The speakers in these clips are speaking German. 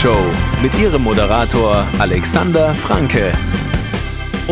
Rennsportshow mit ihrem Moderator Alexander Franke.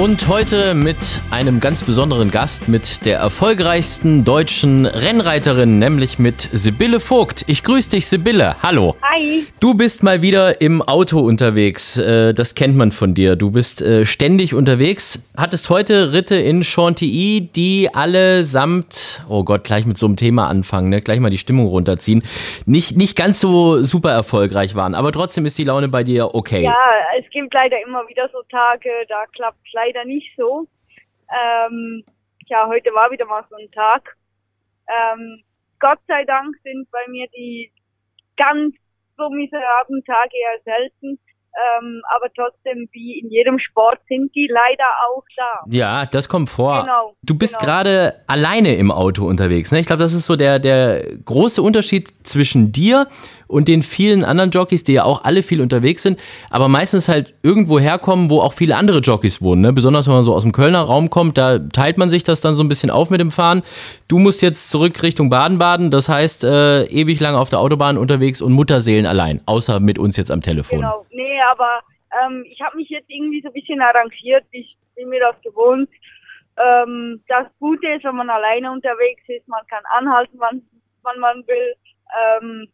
Und heute mit einem ganz besonderen Gast, mit der erfolgreichsten deutschen Rennreiterin, nämlich mit Sibylle Vogt. Ich grüße dich, Sibylle. Hallo. Hi. Du bist mal wieder im Auto unterwegs. Äh, Das kennt man von dir. Du bist äh, ständig unterwegs. Hattest heute Ritte in Chantilly, die allesamt, oh Gott, gleich mit so einem Thema anfangen, ne? gleich mal die Stimmung runterziehen, nicht, nicht ganz so super erfolgreich waren. Aber trotzdem ist die Laune bei dir okay. Ja, es gibt leider immer wieder so Tage, da klappt es leider nicht so. Ähm, ja, heute war wieder mal so ein Tag. Ähm, Gott sei Dank sind bei mir die ganz so miserablen Tage eher selten. Ähm, aber trotzdem, wie in jedem Sport, sind die leider auch da. Ja, das kommt vor. Genau, Du bist genau. gerade alleine im Auto unterwegs. Ne? Ich glaube, das ist so der, der große Unterschied zwischen dir und den vielen anderen Jockeys, die ja auch alle viel unterwegs sind, aber meistens halt irgendwo herkommen, wo auch viele andere Jockeys wohnen. Ne? Besonders wenn man so aus dem Kölner Raum kommt, da teilt man sich das dann so ein bisschen auf mit dem Fahren. Du musst jetzt zurück Richtung Baden-Baden, das heißt äh, ewig lang auf der Autobahn unterwegs und Mutterseelen allein, außer mit uns jetzt am Telefon. Genau, nee, aber ähm, ich habe mich jetzt irgendwie so ein bisschen arrangiert. Ich bin mir das gewohnt. Ähm, das Gute ist, wenn man alleine unterwegs ist, man kann anhalten, wann, wann man will. Ähm,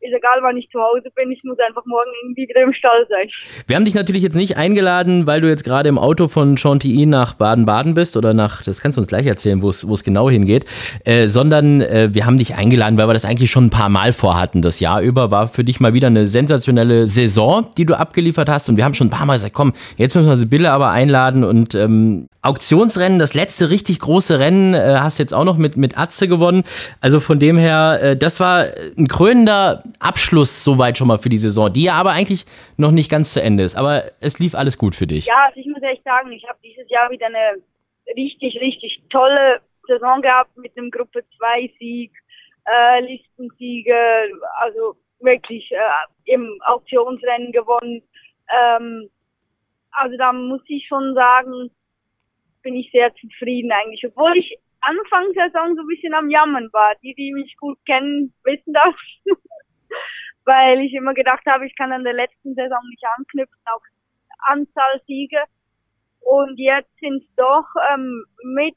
ist egal, wann ich zu Hause bin, ich muss einfach morgen irgendwie wieder im Stall sein. Wir haben dich natürlich jetzt nicht eingeladen, weil du jetzt gerade im Auto von Chantilly nach Baden-Baden bist oder nach, das kannst du uns gleich erzählen, wo es genau hingeht, äh, sondern äh, wir haben dich eingeladen, weil wir das eigentlich schon ein paar Mal vorhatten. Das Jahr über war für dich mal wieder eine sensationelle Saison, die du abgeliefert hast und wir haben schon ein paar Mal gesagt, komm, jetzt müssen wir Sibylle aber einladen und ähm, Auktionsrennen, das letzte richtig große Rennen, äh, hast jetzt auch noch mit, mit Atze gewonnen. Also von dem her, äh, das war ein krönender Abschluss soweit schon mal für die Saison, die ja aber eigentlich noch nicht ganz zu Ende ist. Aber es lief alles gut für dich. Ja, also ich muss echt sagen, ich habe dieses Jahr wieder eine richtig, richtig tolle Saison gehabt mit einem Gruppe 2 Sieg, äh, Listensiege, also wirklich äh, im Auktionsrennen gewonnen. Ähm, also da muss ich schon sagen, bin ich sehr zufrieden eigentlich, obwohl ich Anfang der Saison so ein bisschen am Jammern war. Die, die mich gut kennen, wissen das. Weil ich immer gedacht habe, ich kann an der letzten Saison nicht anknüpfen auf Anzahl Siege. Und jetzt sind es doch ähm, mit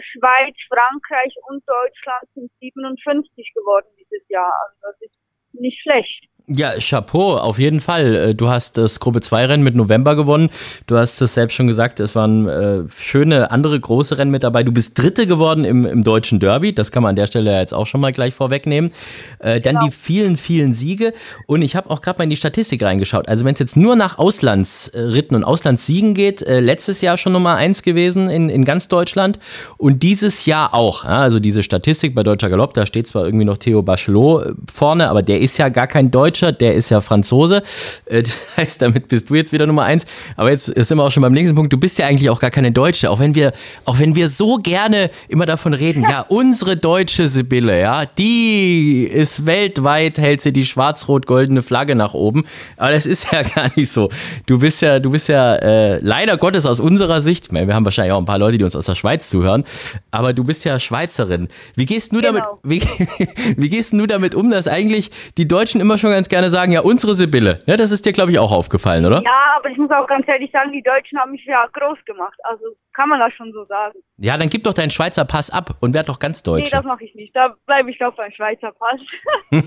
Schweiz, Frankreich und Deutschland sind 57 geworden dieses Jahr. Also das ist nicht schlecht. Ja, Chapeau, auf jeden Fall. Äh, Du hast das Gruppe 2 Rennen mit November gewonnen. Du hast es selbst schon gesagt, es waren äh, schöne andere große Rennen mit dabei. Du bist Dritte geworden im, im deutschen Derby. Das kann man an der Stelle ja jetzt auch schon mal gleich vorwegnehmen. Äh, dann Genau. die vielen, vielen Siege. Und ich habe auch gerade mal in die Statistik reingeschaut. Also wenn es jetzt nur nach Auslandsritten und Auslandssiegen geht, äh, letztes Jahr schon Nummer eins gewesen in, in ganz Deutschland und dieses Jahr auch. Ja, also diese Statistik bei Deutscher Galopp, da steht zwar irgendwie noch Theo Bachelot äh, vorne, aber der ist ja gar kein Deutscher, der ist ja Franzose. Äh, Das heißt, damit bist du jetzt wieder Nummer eins. Aber jetzt sind wir auch schon beim nächsten Punkt. Du bist ja eigentlich auch gar keine Deutsche, auch wenn wir, auch wenn wir so gerne immer davon reden. Ja, unsere deutsche Sibylle, ja, die ist weltweit, hält sie die schwarz-rot-goldene Flagge nach oben. Aber das ist ja gar nicht so. Du bist ja, du bist ja äh, leider Gottes aus unserer Sicht, wir haben wahrscheinlich auch ein paar Leute, die uns aus der Schweiz zuhören, aber du bist ja Schweizerin. Wie gehst du damit, Genau. wie, wie gehst du damit um, dass eigentlich die Deutschen immer schon ganz gerne sagen, ja, unsere Sibylle. Ja, das ist dir, glaube ich, auch aufgefallen, oder? Ja, aber ich muss auch ganz ehrlich sagen, die Deutschen haben mich ja groß gemacht. Also kann man das schon so sagen. Ja, dann gib doch deinen Schweizer Pass ab und werd doch ganz Nee, Deutsche. das mache ich nicht. Da bleibe ich auf beim Schweizer Pass.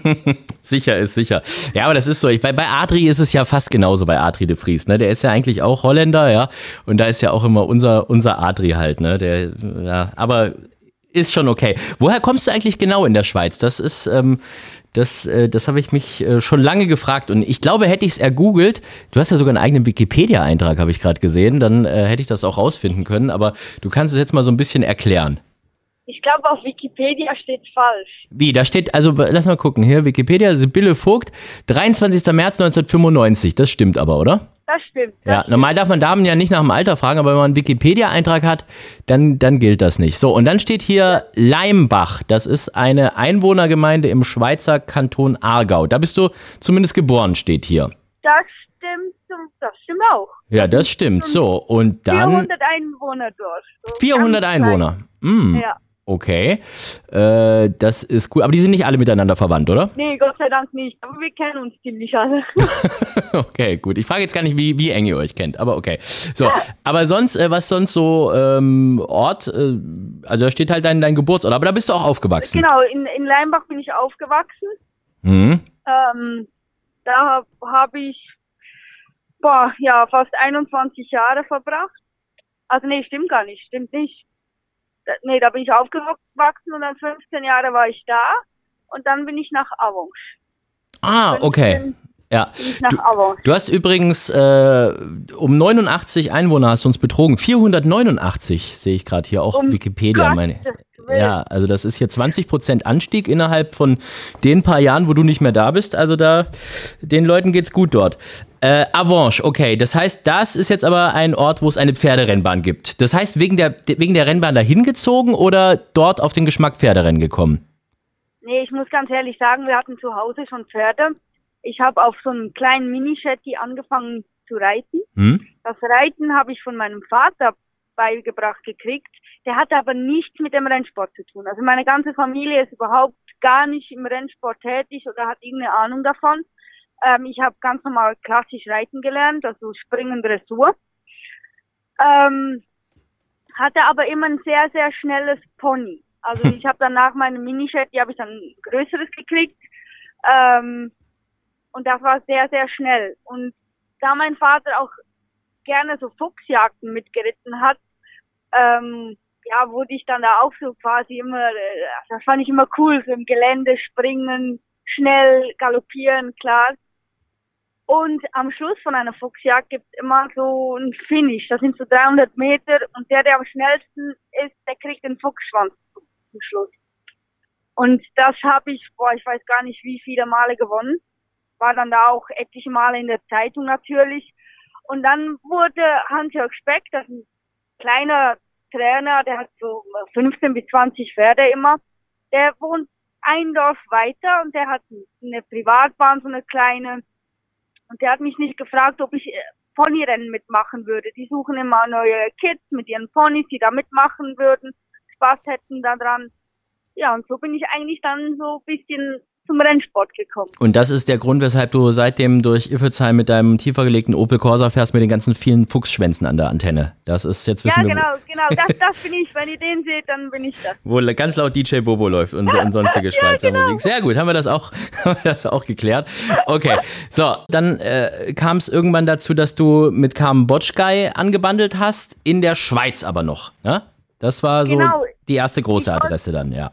Sicher ist sicher. Ja, aber das ist so. Ich, bei, bei Adri ist es ja fast genauso bei Adri de Vries. Ne? Der ist ja eigentlich auch Holländer, ja. Und da ist ja auch immer unser, unser Adri halt. Ne? Der, ja, aber ist schon okay. Woher kommst du eigentlich genau in der Schweiz? Das ist, ähm, das, äh, das habe ich mich äh, schon lange gefragt. Und ich glaube, hätte ich es ergoogelt, du hast ja sogar einen eigenen Wikipedia-Eintrag, habe ich gerade gesehen, dann äh, hätte ich das auch rausfinden können. Aber du kannst es jetzt mal so ein bisschen erklären. Ich glaube, auf Wikipedia steht falsch. Wie, da steht, also lass mal gucken, hier, Wikipedia, Sibylle Vogt, 23. März 1995, das stimmt aber, oder? Das stimmt. Das Ja, stimmt. normal darf man Damen ja nicht nach dem Alter fragen, aber wenn man einen Wikipedia-Eintrag hat, dann, dann gilt das nicht. So, und dann steht hier Leimbach, das ist eine Einwohnergemeinde im Schweizer Kanton Aargau. Da bist du zumindest geboren, steht hier. Das stimmt. Das stimmt auch. Ja, das stimmt. So, und dann 400 Einwohner dort. So 400 ganz Einwohner. Klein. Ja. Okay, äh, das ist cool. Aber die sind nicht alle miteinander verwandt, oder? Nee, Gott sei Dank nicht. Aber wir kennen uns ziemlich alle. okay, gut. Ich frage jetzt gar nicht, wie, wie eng ihr euch kennt, aber okay. So, aber sonst, äh, was sonst so ähm, Ort, äh, also da steht halt dein, dein Geburtsort, aber da bist du auch aufgewachsen. Genau, in, in Leimbach bin ich aufgewachsen. Mhm. Ähm, da habe ich boah, ja, fast 21 Jahre verbracht. Also nee, stimmt gar nicht, stimmt nicht nee, da bin ich aufgewachsen und dann 15 Jahre war ich da und dann bin ich nach Avonge. Ah, okay. Ja. Du, du, hast übrigens äh, um 89 Einwohner hast du uns betrogen. 489 sehe ich gerade hier auch um Wikipedia. Meine, ja, also das ist hier 20 Prozent Anstieg innerhalb von den paar Jahren, wo du nicht mehr da bist. Also da den Leuten geht's gut dort. Äh, Avanche, okay. Das heißt, das ist jetzt aber ein Ort, wo es eine Pferderennbahn gibt. Das heißt, wegen der, wegen der Rennbahn dahin gezogen oder dort auf den Geschmack Pferderennen gekommen? Nee, ich muss ganz ehrlich sagen, wir hatten zu Hause schon Pferde ich habe auf so einem kleinen Mini-Shetty angefangen zu reiten. Hm? Das Reiten habe ich von meinem Vater beigebracht gekriegt. Der hatte aber nichts mit dem Rennsport zu tun. Also meine ganze Familie ist überhaupt gar nicht im Rennsport tätig oder hat irgendeine Ahnung davon. Ähm, ich habe ganz normal klassisch reiten gelernt, also Springen, Dressur. Ähm, hatte aber immer ein sehr, sehr schnelles Pony. Also ich habe dann nach meinem Mini-Shetty habe ich dann ein größeres gekriegt. Ähm, und das war sehr, sehr schnell. Und da mein Vater auch gerne so Fuchsjagden mitgeritten hat, ähm, ja, wurde ich dann da auch so quasi immer, äh, das fand ich immer cool, so im Gelände springen, schnell galoppieren, klar. Und am Schluss von einer Fuchsjagd gibt es immer so ein Finish. Das sind so 300 Meter und der, der am schnellsten ist, der kriegt den Fuchsschwanz zum Schluss. Und das habe ich, boah, ich weiß gar nicht wie viele Male gewonnen war dann da auch etliche Male in der Zeitung natürlich. Und dann wurde Hans-Jörg Speck, das ist ein kleiner Trainer, der hat so 15 bis 20 Pferde immer, der wohnt ein Dorf weiter und der hat eine Privatbahn, so eine kleine. Und der hat mich nicht gefragt, ob ich äh, Ponyrennen mitmachen würde. Die suchen immer neue Kids mit ihren Ponys, die da mitmachen würden, Spaß hätten daran. Ja, und so bin ich eigentlich dann so bisschen zum Rennsport gekommen. Und das ist der Grund, weshalb du seitdem durch Iffelsheim mit deinem tiefer gelegten Opel Corsa fährst mit den ganzen vielen Fuchsschwänzen an der Antenne. Das ist jetzt wissen Ja, genau, genau. Das, das bin ich. Wenn ihr den seht, dann bin ich das. Wo ganz laut DJ Bobo läuft und, und sonstige Schweizer ja, genau. Musik. Sehr gut, haben wir das auch, haben wir das auch geklärt. Okay, so, dann äh, kam es irgendwann dazu, dass du mit Carmen Botschgei angebandelt hast, in der Schweiz aber noch. Ja? Das war so genau. die erste große Adresse dann, ja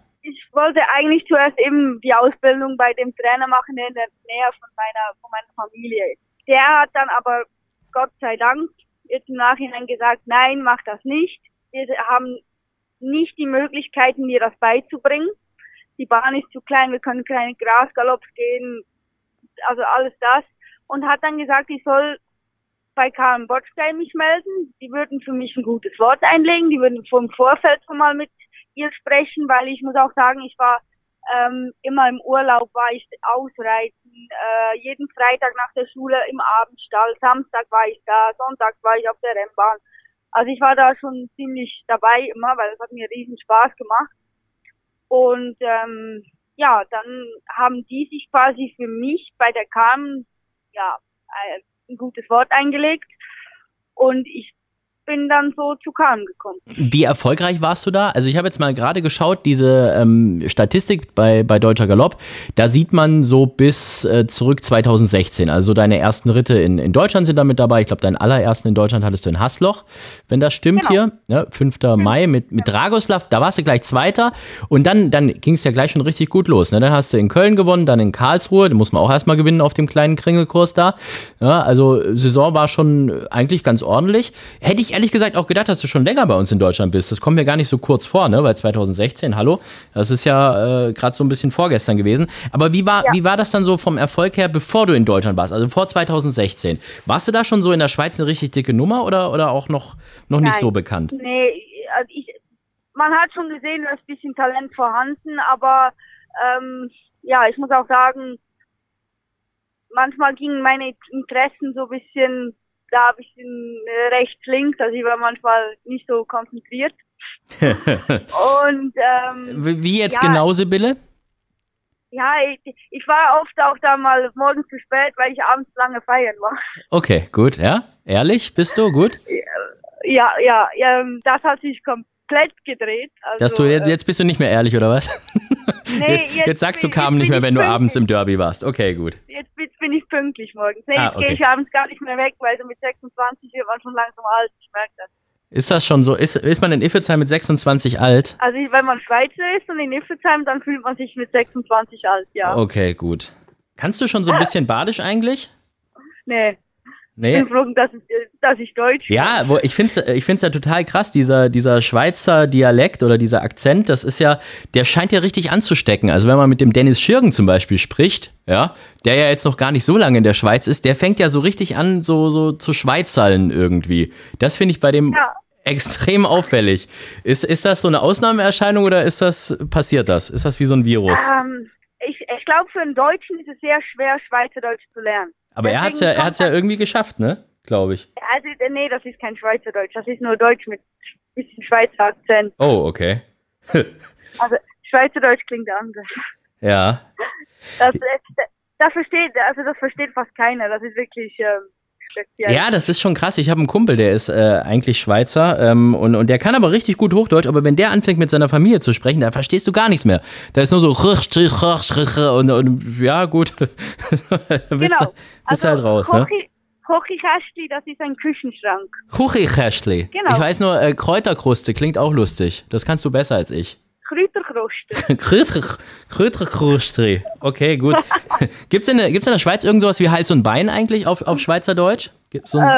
wollte eigentlich zuerst eben die Ausbildung bei dem Trainer machen, der in der Nähe von meiner, von meiner Familie ist. Der hat dann aber, Gott sei Dank, jetzt im Nachhinein gesagt, nein, mach das nicht. Wir haben nicht die Möglichkeiten, mir das beizubringen. Die Bahn ist zu klein, wir können keine Grasgalopps gehen, also alles das. Und hat dann gesagt, ich soll bei Karen Botstein mich melden. Die würden für mich ein gutes Wort einlegen. Die würden vom Vorfeld schon mal mit ihr sprechen, weil ich muss auch sagen, ich war ähm, immer im Urlaub, war ich ausreiten, äh, jeden Freitag nach der Schule im Abendstall, Samstag war ich da, Sonntag war ich auf der Rennbahn. Also ich war da schon ziemlich dabei immer, weil es hat mir riesen Spaß gemacht. Und ähm, ja, dann haben die sich quasi für mich bei der KAM ja, ein gutes Wort eingelegt. Und ich bin dann so zu Kahn gekommen. Wie erfolgreich warst du da? Also ich habe jetzt mal gerade geschaut, diese ähm, Statistik bei, bei Deutscher Galopp, da sieht man so bis äh, zurück 2016, also deine ersten Ritte in, in Deutschland sind damit dabei. Ich glaube, deinen allerersten in Deutschland hattest du in Hassloch, wenn das stimmt genau. hier. Ja, 5. Mhm. Mai mit, mit Dragoslav, da warst du gleich Zweiter und dann, dann ging es ja gleich schon richtig gut los. Ne? Dann hast du in Köln gewonnen, dann in Karlsruhe, da muss man auch erstmal gewinnen auf dem kleinen Kringelkurs da. Ja, also Saison war schon eigentlich ganz ordentlich. Hätte ich ehrlich gesagt auch gedacht, dass du schon länger bei uns in Deutschland bist. Das kommt mir gar nicht so kurz vor, ne? Weil 2016, hallo, das ist ja äh, gerade so ein bisschen vorgestern gewesen. Aber wie war, ja. wie war das dann so vom Erfolg her, bevor du in Deutschland warst? Also vor 2016. Warst du da schon so in der Schweiz eine richtig dicke Nummer oder, oder auch noch, noch nicht so bekannt? Nee, also ich, man hat schon gesehen, da ist ein bisschen Talent vorhanden, aber ähm, ja, ich muss auch sagen, manchmal gingen meine Interessen so ein bisschen da ein bisschen äh, rechts, links, also ich war manchmal nicht so konzentriert. und ähm, Wie jetzt Ja. genau, Sibylle? ja, ich, ich war oft auch da mal morgens zu spät, weil ich abends lange feiern war. Okay, gut, ja. Ehrlich, bist du gut? Ja, ja, ähm, das hat sich komplett gedreht. Also, Dass du jetzt, äh, jetzt bist du nicht mehr ehrlich, oder was? nee, jetzt, jetzt sagst du jetzt nicht mehr, wenn du abends im Derby warst. Okay, gut. Jetzt, bin- jetzt bin ich pünktlich morgens. Nee, Ah, jetzt okay. gehe ich abends gar nicht mehr weg, weil so mit 26 wird man schon langsam alt. Ich merke das. Ist das schon so? Ist, ist man in Iffezheim mit 26 alt? Also wenn man Schweizer ist und in Iffezheim, dann fühlt man sich mit 26 alt, ja. Okay, gut. Kannst du schon so ein bisschen Badisch eigentlich? Nee, Nee. bin froh, dass, dass ich Deutsch Ja, wo, ich finde es ich find's ja total krass, dieser, dieser Schweizer Dialekt oder dieser Akzent, das ist ja, der scheint ja richtig anzustecken. Also wenn man mit dem Dennis Schirgen zum Beispiel spricht, ja, der ja jetzt noch gar nicht so lange in der Schweiz ist, der fängt ja so richtig an, so, so zu Schweizerln irgendwie. Das finde ich bei dem Ja. extrem auffällig. Ist, ist das so eine Ausnahmeerscheinung oder ist das, passiert das? Ist das wie so ein Virus? Ähm, ich ich glaube, für einen Deutschen ist es sehr schwer, Schweizerdeutsch zu lernen. Aber er hat's ja, er hat's ja irgendwie geschafft, ne? Glaube ich. Also, äh, nee, das ist kein Schweizerdeutsch, das ist nur Deutsch mit bisschen Schweizer Akzent. Oh, okay. Also, Schweizerdeutsch klingt anders. Ja. Das, das, das versteht, also das versteht fast keiner, das ist wirklich ähm, speziell. Ja, das ist schon krass. Ich habe einen Kumpel, der ist äh, eigentlich Schweizer ähm, und, und der kann aber richtig gut Hochdeutsch, aber wenn der anfängt mit seiner Familie zu sprechen, da verstehst du gar nichts mehr. Da ist nur so und, und ja, gut. bist, genau. du- bist du halt raus, ne? Kochi, Kochikästli, das ist ein Küchenschrank. Kuchikästli. Genau. Ich weiß nur, äh, Kräuterkruste klingt auch lustig. Das kannst du besser als ich. Kräuterkruste. Kräuter- Kräuterkruste. Okay, gut. gibt's in, der- gibt's in der Schweiz irgend sowas wie Hals und Bein eigentlich auf, auf Schweizerdeutsch? Gibt's so ein, äh,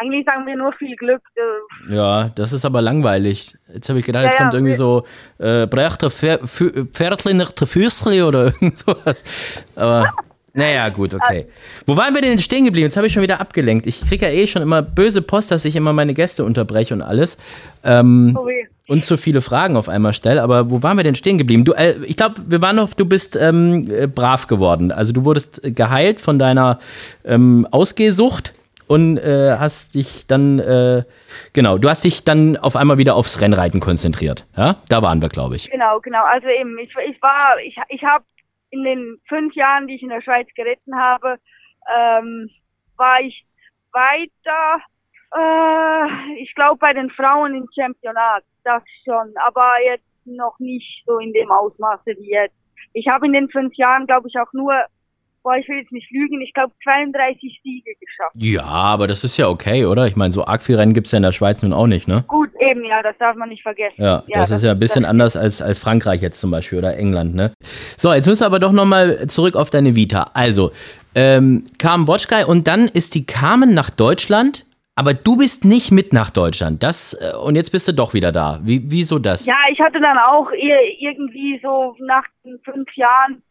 eigentlich sagen wir nur viel Glück. Äh, Ja, das ist aber langweilig. Jetzt habe ich gedacht, Ja, jetzt ja, kommt irgendwie so äh, Brechter Pferdli nach der Füßli oder irgend sowas. Aber naja, gut, okay. Wo waren wir denn stehen geblieben? Jetzt habe ich schon wieder abgelenkt. Ich kriege ja eh schon immer böse Post, dass ich immer meine Gäste unterbreche und alles. Ähm, wie, und zu viele Fragen auf einmal stelle. Aber wo waren wir denn stehen geblieben? Du, äh, ich glaube, wir waren noch, du bist ähm, äh, brav geworden. Also du wurdest geheilt von deiner ähm, Ausgehsucht und äh, hast dich dann, äh, genau, du hast dich dann auf einmal wieder aufs Rennreiten konzentriert. Ja, da waren wir, glaube ich. genau, genau. Also eben, ich, ich war, ich, ich habe in den fünf Jahren, die ich in der Schweiz geritten habe, ähm, war ich weiter, äh, ich glaube bei den Frauen im Championat, das schon, aber jetzt noch nicht so in dem Ausmaße wie jetzt. Ich habe in den fünf Jahren, glaube ich, auch nur, boah, ich will jetzt nicht lügen, ich glaube 32 Siege geschafft. Ja, aber das ist ja okay, oder? Ich meine, so arg viel Rennen gibt es ja in der Schweiz nun auch nicht, ne? Gut, eben, ja, das darf man nicht vergessen. Ja, das, ist ja ein bisschen das- anders als, als Frankreich jetzt zum Beispiel oder England, ne? So, jetzt müssen wir aber doch nochmal zurück auf deine Vita. Also, ähm, Carmen Botschkei und dann ist die Carmen nach Deutschland, aber du bist nicht mit nach Deutschland. Das, äh, und jetzt bist du doch wieder da. Wie, wieso das? Ja, ich hatte dann auch ir- irgendwie so nach fünf Jahren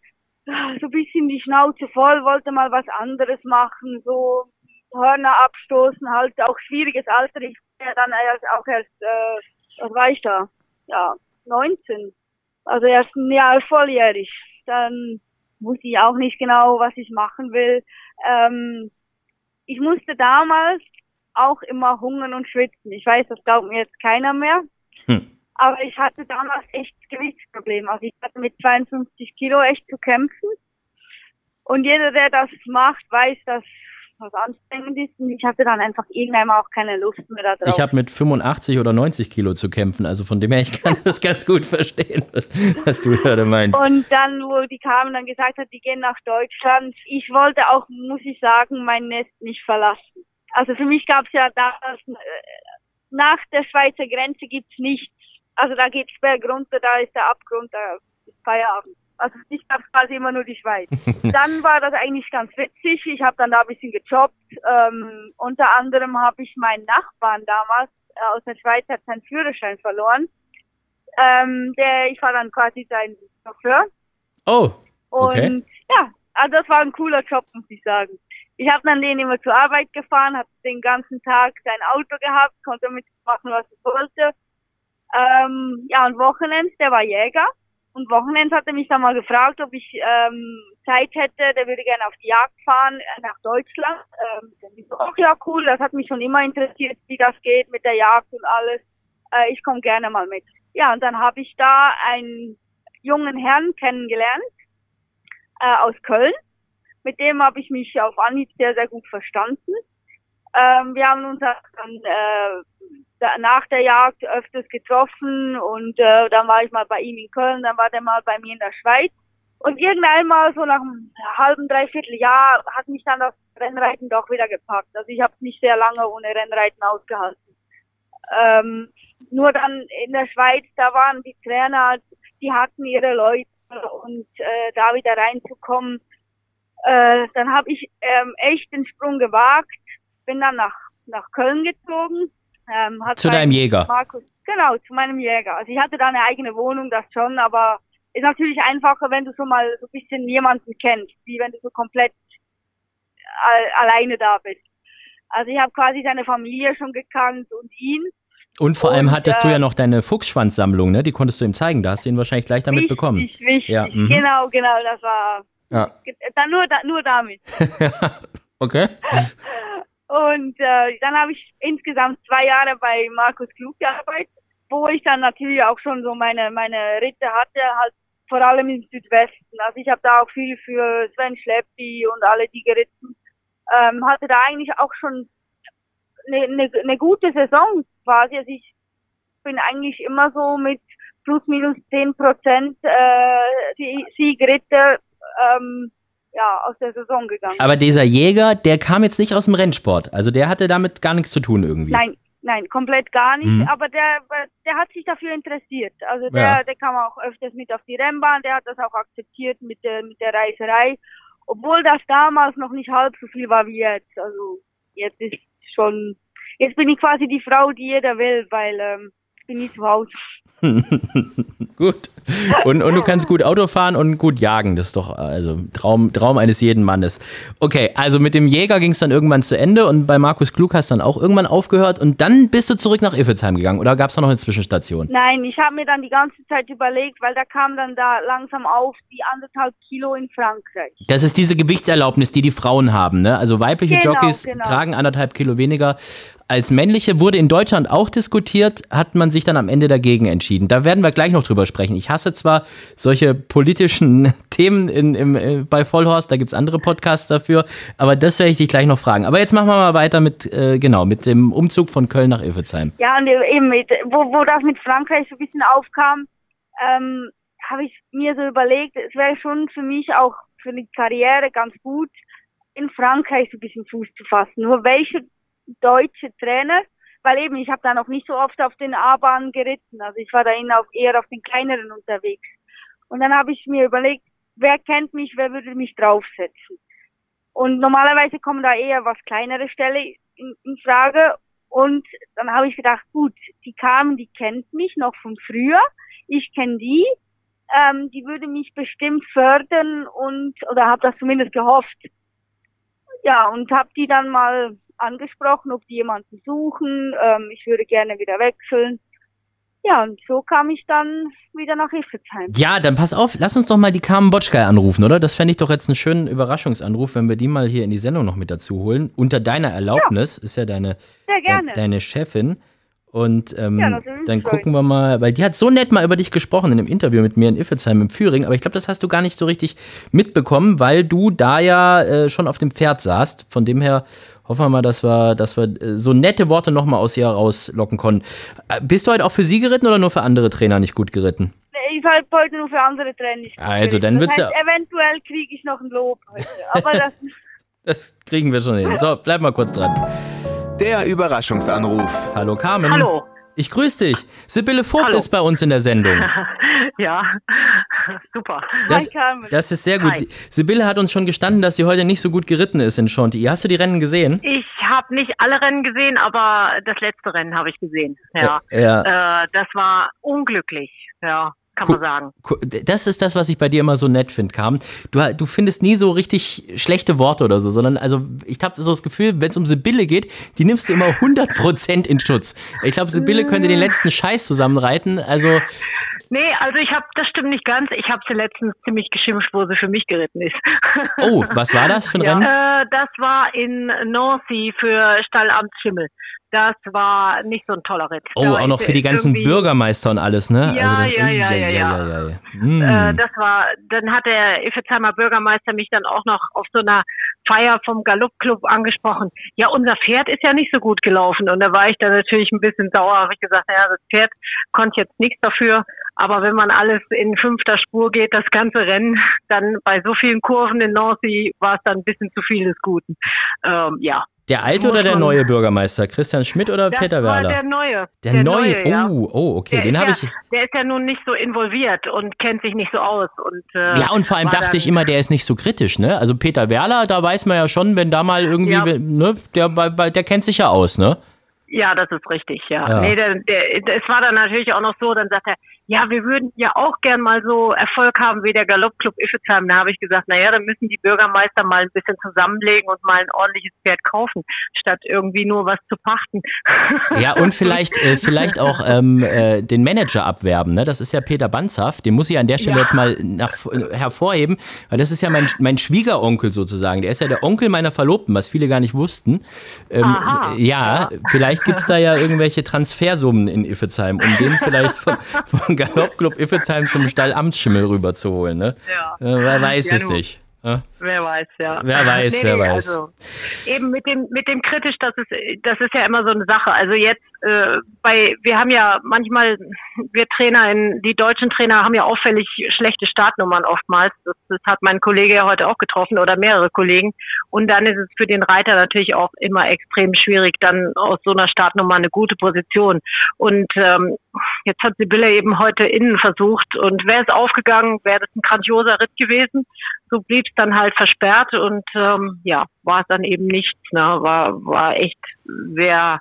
so ein bisschen die Schnauze voll, wollte mal was anderes machen, so Hörner abstoßen, halt auch schwieriges Alter. Ich bin ja dann erst auch erst, äh, was war ich da? Ja, 19. Also erst ein Jahr volljährig. Dann wusste ich auch nicht genau, was ich machen will. Ähm, ich musste damals auch immer hungern und schwitzen. Ich weiß, das glaubt mir jetzt keiner mehr. Hm. Aber ich hatte damals echt Gewichtsprobleme. Also ich hatte mit 52 Kilo echt zu kämpfen. Und jeder, der das macht, weiß, dass das anstrengend ist. Und ich hatte dann einfach irgendwann auch keine Lust mehr da drauf. Ich habe mit 85 oder 90 Kilo zu kämpfen, also von dem her, ich kann das ganz gut verstehen, was, was du gerade meinst. Und dann, wo die Carmen dann gesagt hat, die gehen nach Deutschland, ich wollte auch, muss ich sagen, mein Nest nicht verlassen. Also für mich gab es ja damals, äh, nach der Schweizer Grenze gibt's nichts. Also da geht's berg runter, da ist der Abgrund, da ist Feierabend. Also ich gab quasi immer nur die Schweiz. dann war das eigentlich ganz witzig. Ich habe dann da ein bisschen gejobbt. Ähm, unter anderem habe ich meinen Nachbarn damals äh, aus der Schweiz hat seinen Führerschein verloren. Ähm, der, ich war dann quasi sein Chauffeur. Oh, Und Okay. ja, also das war ein cooler Job, muss ich sagen. Ich habe dann den immer zur Arbeit gefahren, habe den ganzen Tag sein Auto gehabt, konnte mitmachen, was ich wollte. Ähm, ja, und Wochenends, der war Jäger. Und Wochenends hat er mich dann mal gefragt, ob ich ähm, Zeit hätte, der würde gerne auf die Jagd fahren äh, nach Deutschland. Ähm, ich so, ach ja, cool, das hat mich schon immer interessiert, wie das geht mit der Jagd und alles. äh, ich komme gerne mal mit. Ja, und dann habe ich da einen jungen Herrn kennengelernt äh, aus Köln. Mit dem habe ich mich auf Anhieb sehr, sehr gut verstanden. Ähm, wir haben uns dann äh, nach der Jagd öfters getroffen und äh, dann war ich mal bei ihm in Köln, dann war der mal bei mir in der Schweiz. Und irgendwann mal so nach einem halben, dreiviertel Jahr hat mich dann das Rennreiten doch wieder gepackt. Also ich habe nicht sehr lange ohne Rennreiten ausgehalten. Ähm, nur dann in der Schweiz, da waren die Trainer, die hatten ihre Leute und äh, da wieder reinzukommen, äh, dann habe ich ähm, echt den Sprung gewagt, bin dann nach, nach Köln gezogen. Ähm, zu deinem Jäger? Markus, genau, zu meinem Jäger. Also ich hatte da eine eigene Wohnung, das schon, aber ist natürlich einfacher, wenn du so mal so ein bisschen jemanden kennst, wie wenn du so komplett alleine da bist. Also ich habe quasi seine Familie schon gekannt und ihn. Und vor allem hattest äh, du ja noch deine Fuchsschwanzsammlung, ne? Die konntest du ihm zeigen. Da hast du ihn wahrscheinlich gleich damit wichtig, bekommen. Wichtig, ja, mhm. genau, genau. Das war ja. dann nur, da, nur damit. okay. Und äh, dann habe ich insgesamt zwei Jahre bei Markus Klug gearbeitet, wo ich dann natürlich auch schon so meine meine Ritte hatte, halt vor allem im Südwesten. Also ich habe da auch viel für Sven Schleppi und alle die geritten. Ähm, hatte da eigentlich auch schon eine, eine, eine gute Saison quasi. Also ich bin eigentlich immer so mit plus minus zehn Prozent äh, Siegritte ähm, ja, aus der Saison gegangen. Aber dieser Jäger, der kam jetzt nicht aus dem Rennsport. Also der hatte damit gar nichts zu tun irgendwie. Nein, nein, komplett gar nicht. Mhm. Aber der, der hat sich dafür interessiert. Also der, ja. der kam auch öfters mit auf die Rennbahn. Der hat das auch akzeptiert mit der, mit der Reiserei. Obwohl das damals noch nicht halb so viel war wie jetzt. Also jetzt ist schon, jetzt bin ich quasi die Frau, die jeder will, weil ähm, bin nie zu Hause. gut. Und, und du kannst gut Auto fahren und gut jagen. Das ist doch also Traum, Traum eines jeden Mannes. Okay, also mit dem Jäger ging es dann irgendwann zu Ende und bei Markus Klug hast du dann auch irgendwann aufgehört und dann bist du zurück nach Iffelsheim gegangen oder gab es da noch eine Zwischenstation? Nein, ich habe mir dann die ganze Zeit überlegt, weil da kam dann da langsam auf die anderthalb Kilo in Frankreich. Das ist diese Gewichtserlaubnis, die die Frauen haben, ne? Also weibliche genau, Jockeys genau. tragen anderthalb Kilo weniger als männliche wurde in Deutschland auch diskutiert, hat man sich dann am Ende dagegen entschieden. Da werden wir gleich noch drüber sprechen. Ich hasse zwar solche politischen Themen in, im, äh, bei Vollhorst, da gibt es andere Podcasts dafür, aber das werde ich dich gleich noch fragen. Aber jetzt machen wir mal weiter mit, äh, genau, mit dem Umzug von Köln nach Ilfelsheim. Ja, und eben, mit, wo, wo das mit Frankreich so ein bisschen aufkam, ähm, habe ich mir so überlegt, es wäre schon für mich auch für die Karriere ganz gut, in Frankreich so ein bisschen Fuß zu fassen. Nur welche deutsche Trainer, weil eben ich habe da noch nicht so oft auf den A-Bahnen geritten. Also ich war da eher auf den kleineren unterwegs. Und dann habe ich mir überlegt, wer kennt mich, wer würde mich draufsetzen. Und normalerweise kommen da eher was kleinere Stelle in, in Frage. Und dann habe ich gedacht, gut, die kamen, die kennt mich noch von früher. Ich kenne die. Ähm, die würde mich bestimmt fördern und oder habe das zumindest gehofft. Ja, und habe die dann mal angesprochen, ob die jemanden suchen. Ähm, ich würde gerne wieder wechseln. Ja, und so kam ich dann wieder nach Iffelsheim. Ja, dann pass auf, lass uns doch mal die Carmen Botschkei anrufen, oder? Das fände ich doch jetzt einen schönen Überraschungsanruf, wenn wir die mal hier in die Sendung noch mit dazu holen. Unter deiner Erlaubnis, ja. ist ja deine, de, deine Chefin. Und ähm, ja, dann gucken wir mal, weil die hat so nett mal über dich gesprochen in einem Interview mit mir in Iffelsheim im Führing, aber ich glaube, das hast du gar nicht so richtig mitbekommen, weil du da ja äh, schon auf dem Pferd saßt. Von dem her hoffen wir mal, dass wir, dass wir äh, so nette Worte nochmal aus ihr rauslocken konnten. Äh, bist du heute auch für sie geritten oder nur für andere Trainer nicht gut geritten? Ich war heute nur für andere Trainer nicht gut Also, dann wird's das heißt, ja. Eventuell kriege ich noch ein Lob heute. Aber das. das kriegen wir schon hin. So, bleib mal kurz dran. Der Überraschungsanruf. Hallo Carmen. Hallo. Ich grüße dich. Sibylle Vogt Hallo. ist bei uns in der Sendung. ja, super. Das, Hi, Carmen. das ist sehr gut. Hi. Sibylle hat uns schon gestanden, dass sie heute nicht so gut geritten ist in Chantilly. Hast du die Rennen gesehen? Ich habe nicht alle Rennen gesehen, aber das letzte Rennen habe ich gesehen. Ja. ja. Äh, das war unglücklich. Ja kann man sagen. Das ist das, was ich bei dir immer so nett finde, Carmen. Du, du findest nie so richtig schlechte Worte oder so, sondern also ich habe so das Gefühl, wenn es um Sibylle geht, die nimmst du immer 100% in Schutz. Ich glaube, Sibylle könnte den letzten Scheiß zusammenreiten. Also Nee, also ich habe, das stimmt nicht ganz. Ich habe sie letztens ziemlich geschimpft, wo sie für mich geritten ist. Oh, was war das für ein Rennen? Äh, das war in Nancy für Stallamt Schimmel das war nicht so ein toller Ritt. Oh, da auch noch für die ganzen Bürgermeister und alles, ne? Ja, also, ja, ja, ja, ja, ja. ja. Hm. Äh, das war, dann hat der Iffezheimer Bürgermeister mich dann auch noch auf so einer Feier vom Galoppclub angesprochen. Ja, unser Pferd ist ja nicht so gut gelaufen und da war ich dann natürlich ein bisschen sauer. Habe ich gesagt, ja, das Pferd konnte jetzt nichts dafür. Aber wenn man alles in fünfter Spur geht, das ganze Rennen, dann bei so vielen Kurven in Nancy war es dann ein bisschen zu viel des Guten. Ähm, ja, der alte oder der neue Bürgermeister? Christian Schmidt oder das Peter Werler? Der neue. Der, der neue, neue ja. oh, oh, okay, der den habe ich. Der ist ja nun nicht so involviert und kennt sich nicht so aus. Und, äh, ja, und vor allem dachte ich immer, der ist nicht so kritisch, ne? Also Peter Werler, da weiß man ja schon, wenn da mal irgendwie, ja. ne, der, der kennt sich ja aus, ne? Ja, das ist richtig, ja. ja. Nee, der, der, es war dann natürlich auch noch so, dann sagt er, ja, wir würden ja auch gern mal so Erfolg haben wie der Galoppclub Iffezheim. Da habe ich gesagt, naja, dann müssen die Bürgermeister mal ein bisschen zusammenlegen und mal ein ordentliches Pferd kaufen, statt irgendwie nur was zu pachten. Ja, und vielleicht, äh, vielleicht auch ähm, äh, den Manager abwerben. Ne? Das ist ja Peter Banzhaft. Den muss ich an der Stelle ja. jetzt mal nach, hervorheben, weil das ist ja mein, mein Schwiegeronkel sozusagen. Der ist ja der Onkel meiner Verlobten, was viele gar nicht wussten. Ähm, Aha. Ja, vielleicht gibt es da ja irgendwelche Transfersummen in Iffezheim, um den vielleicht von, von Galoppclub Iffezheim zum Stall Amtsschimmel rüberzuholen. Ne? Ja. Äh, wer weiß ja, es nicht. Ja? Wer weiß, ja. Wer weiß, nee, wer nee, weiß. Also, eben mit dem, mit dem kritisch, das ist, das ist ja immer so eine Sache. Also jetzt, äh, bei, wir haben ja manchmal, wir Trainer in, die deutschen Trainer haben ja auffällig schlechte Startnummern oftmals. Das, das hat mein Kollege ja heute auch getroffen oder mehrere Kollegen. Und dann ist es für den Reiter natürlich auch immer extrem schwierig, dann aus so einer Startnummer eine gute Position. Und ähm, jetzt hat Sibylle eben heute innen versucht und wäre es aufgegangen, wäre das ein grandioser Ritt gewesen. So blieb es dann halt versperrt und ähm, ja, war es dann eben nichts. Ne? War, war echt sehr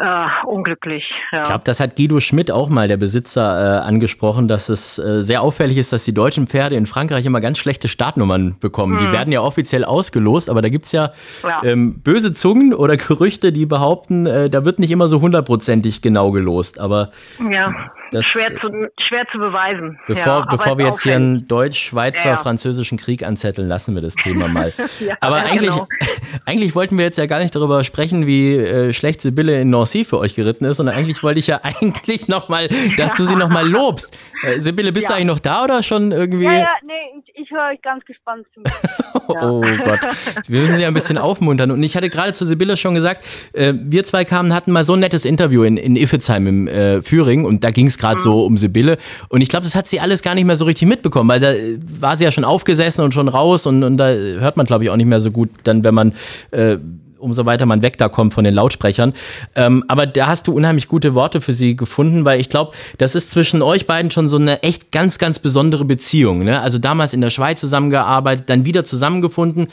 äh, unglücklich. Ja. Ich glaube, das hat Guido Schmidt auch mal, der Besitzer, äh, angesprochen, dass es äh, sehr auffällig ist, dass die deutschen Pferde in Frankreich immer ganz schlechte Startnummern bekommen. Mhm. Die werden ja offiziell ausgelost, aber da gibt es ja, ja. Ähm, böse Zungen oder Gerüchte, die behaupten, äh, da wird nicht immer so hundertprozentig genau gelost. Aber ja. Das, schwer, zu, schwer zu beweisen. Bevor, ja, bevor wir jetzt hier einen deutsch-schweizer-französischen Krieg anzetteln, lassen wir das Thema mal. aber eigentlich, genau. eigentlich wollten wir jetzt ja gar nicht darüber sprechen, wie äh, schlecht Sibylle in Nancy für euch geritten ist, sondern eigentlich wollte ich ja eigentlich nochmal, dass du sie nochmal lobst. Äh, Sibylle, bist du eigentlich noch da oder schon irgendwie? Ja, ja, nee, ich, ich höre euch ganz gespannt zu. oh Gott. Wir müssen sie ein bisschen aufmuntern. Und ich hatte gerade zu Sibylle schon gesagt, äh, wir zwei kamen, hatten mal so ein nettes Interview in, in Iffezheim im äh, Führing und da ging es gerade mhm. so um Sibylle. Und ich glaube, das hat sie alles gar nicht mehr so richtig mitbekommen, weil da war sie ja schon aufgesessen und schon raus und, und da hört man, glaube ich, auch nicht mehr so gut, dann, wenn man äh, umso weiter man weg da kommt von den Lautsprechern. Ähm, aber da hast du unheimlich gute Worte für sie gefunden, weil ich glaube, das ist zwischen euch beiden schon so eine echt ganz, ganz besondere Beziehung. Ne? Also damals in der Schweiz zusammengearbeitet, dann wieder zusammengefunden.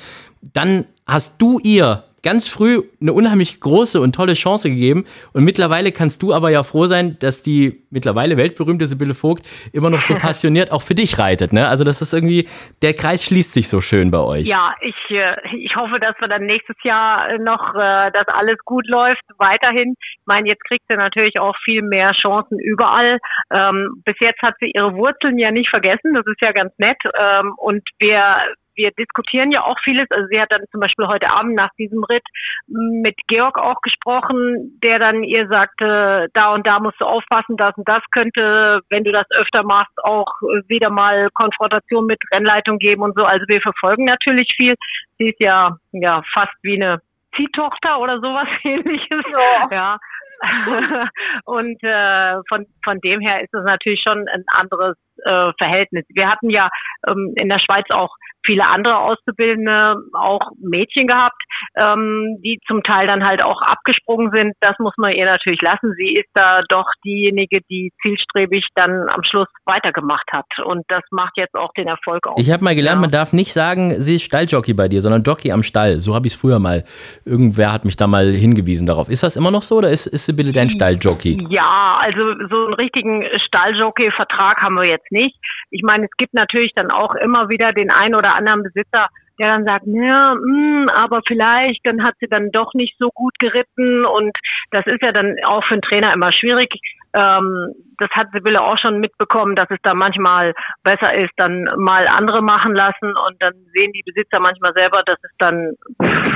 Dann hast du ihr ganz früh eine unheimlich große und tolle Chance gegeben. Und mittlerweile kannst du aber ja froh sein, dass die mittlerweile weltberühmte Sibylle Vogt immer noch so passioniert auch für dich reitet. Ne? Also das ist irgendwie, der Kreis schließt sich so schön bei euch. Ja, ich, äh, ich hoffe, dass wir dann nächstes Jahr noch, äh, dass alles gut läuft, weiterhin. Ich meine, jetzt kriegt sie natürlich auch viel mehr Chancen überall. Ähm, bis jetzt hat sie ihre Wurzeln ja nicht vergessen, das ist ja ganz nett. Ähm, und wir wir diskutieren ja auch vieles. Also sie hat dann zum Beispiel heute Abend nach diesem Ritt mit Georg auch gesprochen, der dann ihr sagte, da und da musst du aufpassen, das und das könnte, wenn du das öfter machst, auch wieder mal Konfrontation mit Rennleitung geben und so. Also wir verfolgen natürlich viel. Sie ist ja, ja fast wie eine Ziehtochter oder sowas ähnliches. Ja. ja. und äh, von, von dem her ist es natürlich schon ein anderes äh, Verhältnis. Wir hatten ja ähm, in der Schweiz auch viele andere Auszubildende, auch Mädchen gehabt, ähm, die zum Teil dann halt auch abgesprungen sind. Das muss man ihr natürlich lassen. Sie ist da doch diejenige, die zielstrebig dann am Schluss weitergemacht hat. Und das macht jetzt auch den Erfolg aus. Ich habe mal gelernt, ja. man darf nicht sagen, sie ist Stalljockey bei dir, sondern Jockey am Stall. So habe ich es früher mal. Irgendwer hat mich da mal hingewiesen darauf. Ist das immer noch so oder ist, ist Sibylle dein Stalljockey? Ja, also so einen richtigen Stalljockey-Vertrag haben wir jetzt nicht. Ich meine, es gibt natürlich dann auch immer wieder den einen oder anderen Besitzer, der dann sagt, ja, hm, aber vielleicht, dann hat sie dann doch nicht so gut geritten und das ist ja dann auch für einen Trainer immer schwierig. Ähm, das hat Sibylle auch schon mitbekommen, dass es da manchmal besser ist, dann mal andere machen lassen und dann sehen die Besitzer manchmal selber, dass es dann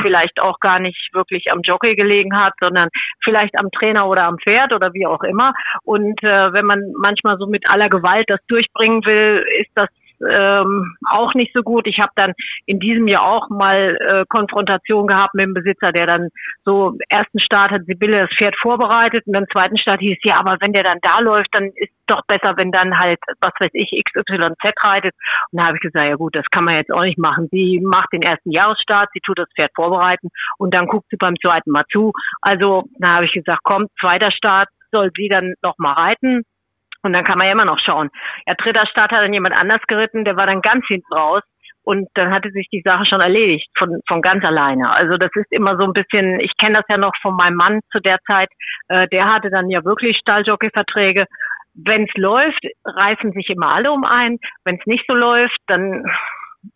vielleicht auch gar nicht wirklich am Jockey gelegen hat, sondern vielleicht am Trainer oder am Pferd oder wie auch immer. Und äh, wenn man manchmal so mit aller Gewalt das durchbringen will, ist das ähm, auch nicht so gut. Ich habe dann in diesem Jahr auch mal äh, Konfrontation gehabt mit dem Besitzer, der dann so ersten Start hat Sibylle das Pferd vorbereitet und dann zweiten Start hieß, ja, aber wenn der dann da läuft, dann ist doch besser, wenn dann halt, was weiß ich, XYZ reitet. Und da habe ich gesagt, ja gut, das kann man jetzt auch nicht machen. Sie macht den ersten Jahresstart, sie tut das Pferd vorbereiten und dann guckt sie beim zweiten Mal zu. Also da habe ich gesagt, komm, zweiter Start soll sie dann noch mal reiten und dann kann man ja immer noch schauen. Ja, dritter Start hat dann jemand anders geritten, der war dann ganz hinten raus. Und dann hatte sich die Sache schon erledigt von, von ganz alleine. Also das ist immer so ein bisschen, ich kenne das ja noch von meinem Mann zu der Zeit, äh, der hatte dann ja wirklich Stalljockey-Verträge. Wenn es läuft, reißen sich immer alle um ein. Wenn es nicht so läuft, dann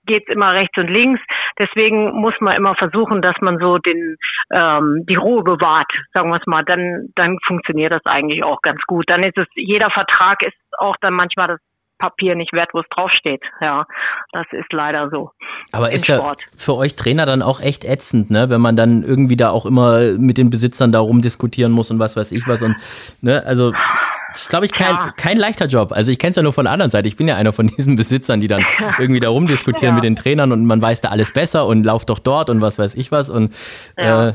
geht's immer rechts und links. Deswegen muss man immer versuchen, dass man so den ähm, die Ruhe bewahrt, sagen wir es mal. Dann dann funktioniert das eigentlich auch ganz gut. Dann ist es jeder Vertrag ist auch dann manchmal das Papier nicht wert, wo es draufsteht. Ja, das ist leider so. Aber ist Sport. ja für euch Trainer dann auch echt ätzend, ne? Wenn man dann irgendwie da auch immer mit den Besitzern da rumdiskutieren muss und was weiß ich was und ne, also das ist, glaube ich, kein, ja. kein leichter Job. Also ich kenne es ja nur von der anderen Seite. Ich bin ja einer von diesen Besitzern, die dann irgendwie da rumdiskutieren ja. mit den Trainern und man weiß da alles besser und lauft doch dort und was weiß ich was. Und ja. äh,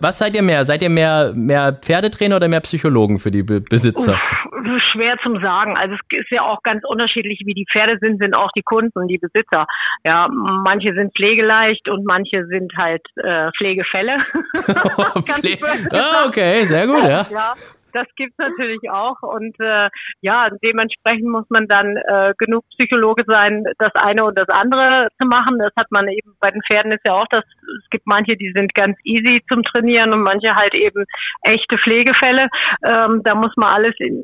was seid ihr mehr? Seid ihr mehr, mehr Pferdetrainer oder mehr Psychologen für die Be Besitzer? Uff, schwer zum sagen. Also es ist ja auch ganz unterschiedlich, wie die Pferde sind, sind auch die Kunden und die Besitzer. Ja, manche sind pflegeleicht und manche sind halt äh, Pflegefälle. Pfle ah, okay, sehr gut, ja. ja das gibt's natürlich auch. Und äh, ja, dementsprechend muss man dann äh, genug Psychologe sein, das eine und das andere zu machen. Das hat man eben bei den Pferden ist ja auch das, es gibt manche, die sind ganz easy zum Trainieren und manche halt eben echte Pflegefälle. Ähm, da muss man alles in,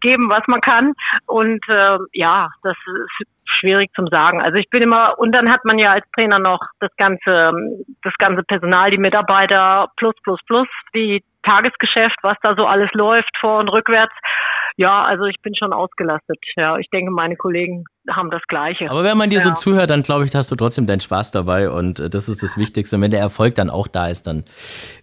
geben, was man kann. Und äh, ja, das ist schwierig zum sagen. Also ich bin immer, und dann hat man ja als Trainer noch das ganze, das ganze Personal, die Mitarbeiter plus, plus, plus, die Tagesgeschäft, was da so alles läuft, vor und rückwärts. Ja, also ich bin schon ausgelastet. Ja, ich denke, meine Kollegen haben das Gleiche. Aber wenn man dir ja. so zuhört, dann glaube ich, hast du trotzdem deinen Spaß dabei und äh, das ist das Wichtigste. Und wenn der Erfolg dann auch da ist, dann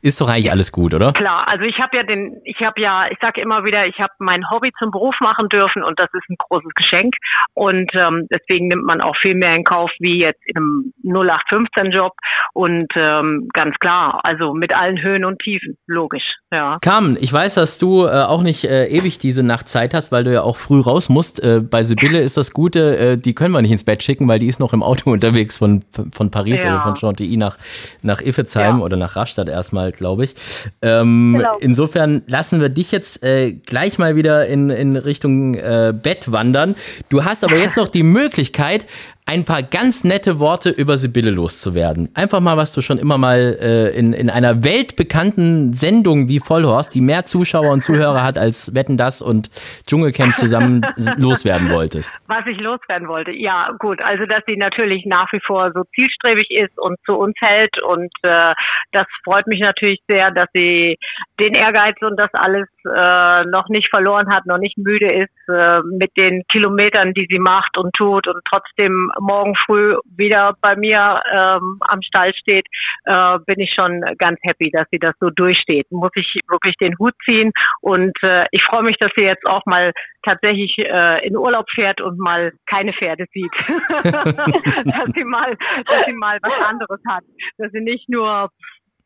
ist doch eigentlich alles gut, oder? Klar, also ich habe ja den, ich habe ja, ich sage immer wieder, ich habe mein Hobby zum Beruf machen dürfen und das ist ein großes Geschenk und ähm, deswegen nimmt man auch viel mehr in Kauf wie jetzt in einem 0815 Job und ähm, ganz klar, also mit allen Höhen und Tiefen, logisch, ja. Carmen, ich weiß, dass du äh, auch nicht äh, ewig diese Nacht Zeit hast, weil du ja auch früh raus musst. Äh, bei Sibylle ist das Gute, äh, die können wir nicht ins Bett schicken, weil die ist noch im Auto unterwegs von, von Paris ja. oder von Chantilly nach, nach Iffezheim ja. oder nach Rastatt erstmal, glaube ich. Ähm, genau. Insofern lassen wir dich jetzt äh, gleich mal wieder in, in Richtung äh, Bett wandern. Du hast aber jetzt noch die Möglichkeit, ein paar ganz nette Worte über Sibylle loszuwerden. Einfach mal, was du schon immer mal äh, in, in einer weltbekannten Sendung wie Vollhorst, die mehr Zuschauer und Zuhörer hat als Wetten das und Dschungelcamp zusammen loswerden wolltest. Was ich loswerden wollte, ja gut, also dass sie natürlich nach wie vor so zielstrebig ist und zu uns hält und äh, das freut mich natürlich sehr, dass sie den Ehrgeiz und das alles äh, noch nicht verloren hat, noch nicht müde ist äh, mit den Kilometern, die sie macht und tut und trotzdem morgen früh wieder bei mir ähm, am Stall steht, äh, bin ich schon ganz happy, dass sie das so durchsteht. Muss ich wirklich den Hut ziehen und äh, ich freue mich, dass sie jetzt auch mal tatsächlich äh, in Urlaub fährt und mal keine Pferde sieht. dass sie mal, dass sie mal was anderes hat. Dass sie nicht nur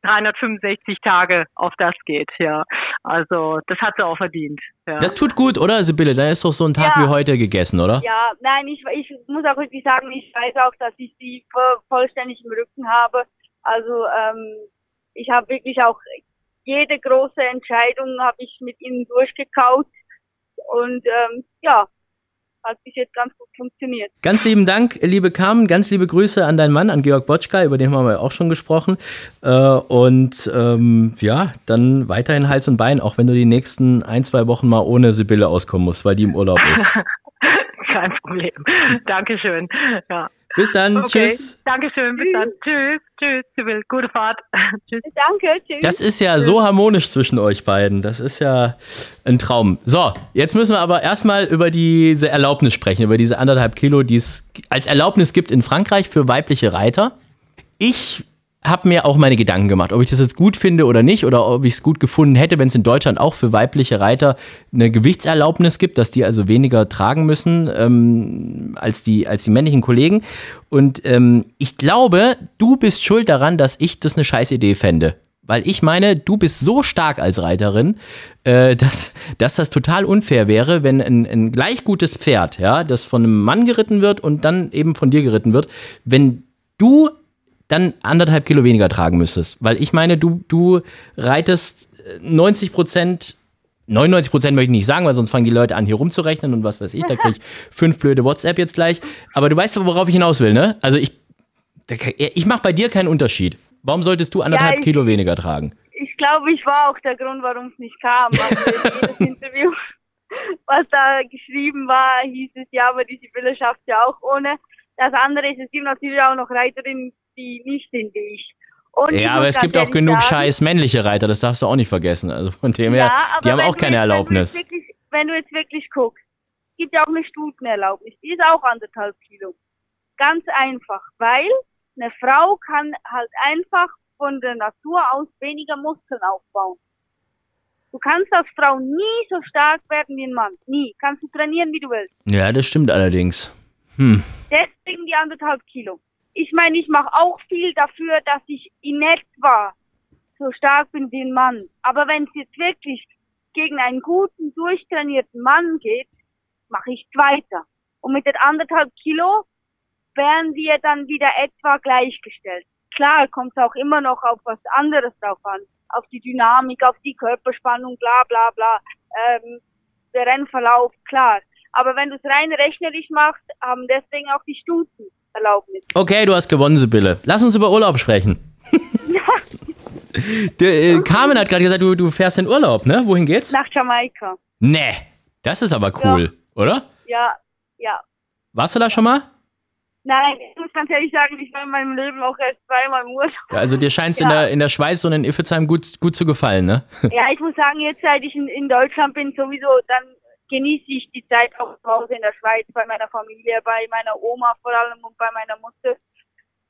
365 Tage auf das geht, ja. Also das hat sie auch verdient. Ja. Das tut gut, oder Sibylle? Da ist doch so ein Tag ja. wie heute gegessen, oder? Ja, nein, ich, ich muss auch wirklich sagen, ich weiß auch, dass ich sie vollständig im Rücken habe. Also ähm, ich habe wirklich auch jede große Entscheidung habe ich mit ihnen durchgekaut und ähm, ja, hat bis jetzt ganz gut funktioniert. Ganz lieben Dank, liebe Carmen, ganz liebe Grüße an deinen Mann, an Georg Botschka, über den haben wir auch schon gesprochen. Äh, und ähm, ja, dann weiterhin Hals und Bein, auch wenn du die nächsten ein, zwei Wochen mal ohne Sibylle auskommen musst, weil die im Urlaub ist. Kein Problem. Dankeschön. Ja. Bis dann. Okay. Tschüss. Dankeschön, bis dann. Tschüss, tschüss, Sibyl. Gute Fahrt. tschüss. Danke, tschüss. Das ist ja so harmonisch zwischen euch beiden. Das ist ja ein Traum. So, jetzt müssen wir aber erstmal über diese Erlaubnis sprechen, über diese anderthalb Kilo, die es als Erlaubnis gibt in Frankreich für weibliche Reiter. Ich habe mir auch meine Gedanken gemacht, ob ich das jetzt gut finde oder nicht, oder ob ich es gut gefunden hätte, wenn es in Deutschland auch für weibliche Reiter eine Gewichtserlaubnis gibt, dass die also weniger tragen müssen ähm, als, die, als die männlichen Kollegen. Und ähm, ich glaube, du bist schuld daran, dass ich das eine scheiß Idee fände. Weil ich meine, du bist so stark als Reiterin, äh, dass, dass das total unfair wäre, wenn ein, ein gleich gutes Pferd, ja, das von einem Mann geritten wird und dann eben von dir geritten wird, wenn du dann anderthalb Kilo weniger tragen müsstest. Weil ich meine, du, du reitest 90 Prozent, 99 Prozent möchte ich nicht sagen, weil sonst fangen die Leute an, hier rumzurechnen und was weiß ich, da kriege ich fünf blöde WhatsApp jetzt gleich. Aber du weißt, worauf ich hinaus will, ne? Also ich, ich mache bei dir keinen Unterschied. Warum solltest du anderthalb Ja, ich- Kilo weniger tragen? ich glaube, ich war auch der Grund, warum es nicht kam. Also jedes Interview, was da geschrieben war, hieß es ja, aber die Sibylle schafft ja auch ohne. Das andere ist, es gibt natürlich auch noch Reiterinnen, die nicht sind wie ich. Und Ja, aber es gibt auch genug sagen, scheiß männliche Reiter, das darfst du auch nicht vergessen. Also von dem her, aber die haben auch keine jetzt- Erlaubnis. Wenn du, jetzt wirklich, wenn du jetzt wirklich guckst, gibt ja auch eine Stutenerlaubnis, die ist auch anderthalb Kilo. Ganz einfach, weil eine Frau kann halt einfach von der Natur aus weniger Muskeln aufbauen. Du kannst als Frau nie so stark werden wie ein Mann. Nie. Kannst du trainieren, wie du willst. Ja, das stimmt allerdings. Hm. Deswegen die anderthalb Kilo. Ich meine, ich mache auch viel dafür, dass ich in etwa so stark bin wie ein Mann. Aber wenn es jetzt wirklich gegen einen guten, durchtrainierten Mann geht, mache ich weiter. Und mit den anderthalb Kilo wären wir dann wieder etwa gleichgestellt. Klar kommt es auch immer noch auf was anderes drauf an. Auf die Dynamik, auf die Körperspannung, bla bla bla. Ähm, der Rennverlauf, klar. Aber wenn du es rein rechnerisch machst, haben deswegen auch die Stuten Erlaubnis. Okay, du hast gewonnen, Sibylle. Lass uns über Urlaub sprechen. Der, äh, Carmen hat gerade gesagt, du, du fährst in Urlaub, ne? Wohin geht's? Nach Jamaika. Nee, das ist aber cool, oder? Ja, ja. Warst du da schon mal? Nein, ich muss ganz ehrlich sagen, ich war in meinem Leben auch erst zweimal im Urlaub. Ja, also dir scheint es in, Ja. der, in der Schweiz und in Iffezheim gut, gut zu gefallen, ne? Ja, ich muss sagen, jetzt seit ich in, in Deutschland bin, sowieso, dann genieße ich die Zeit auch zu Hause in der Schweiz, bei meiner Familie, bei meiner Oma vor allem und bei meiner Mutter.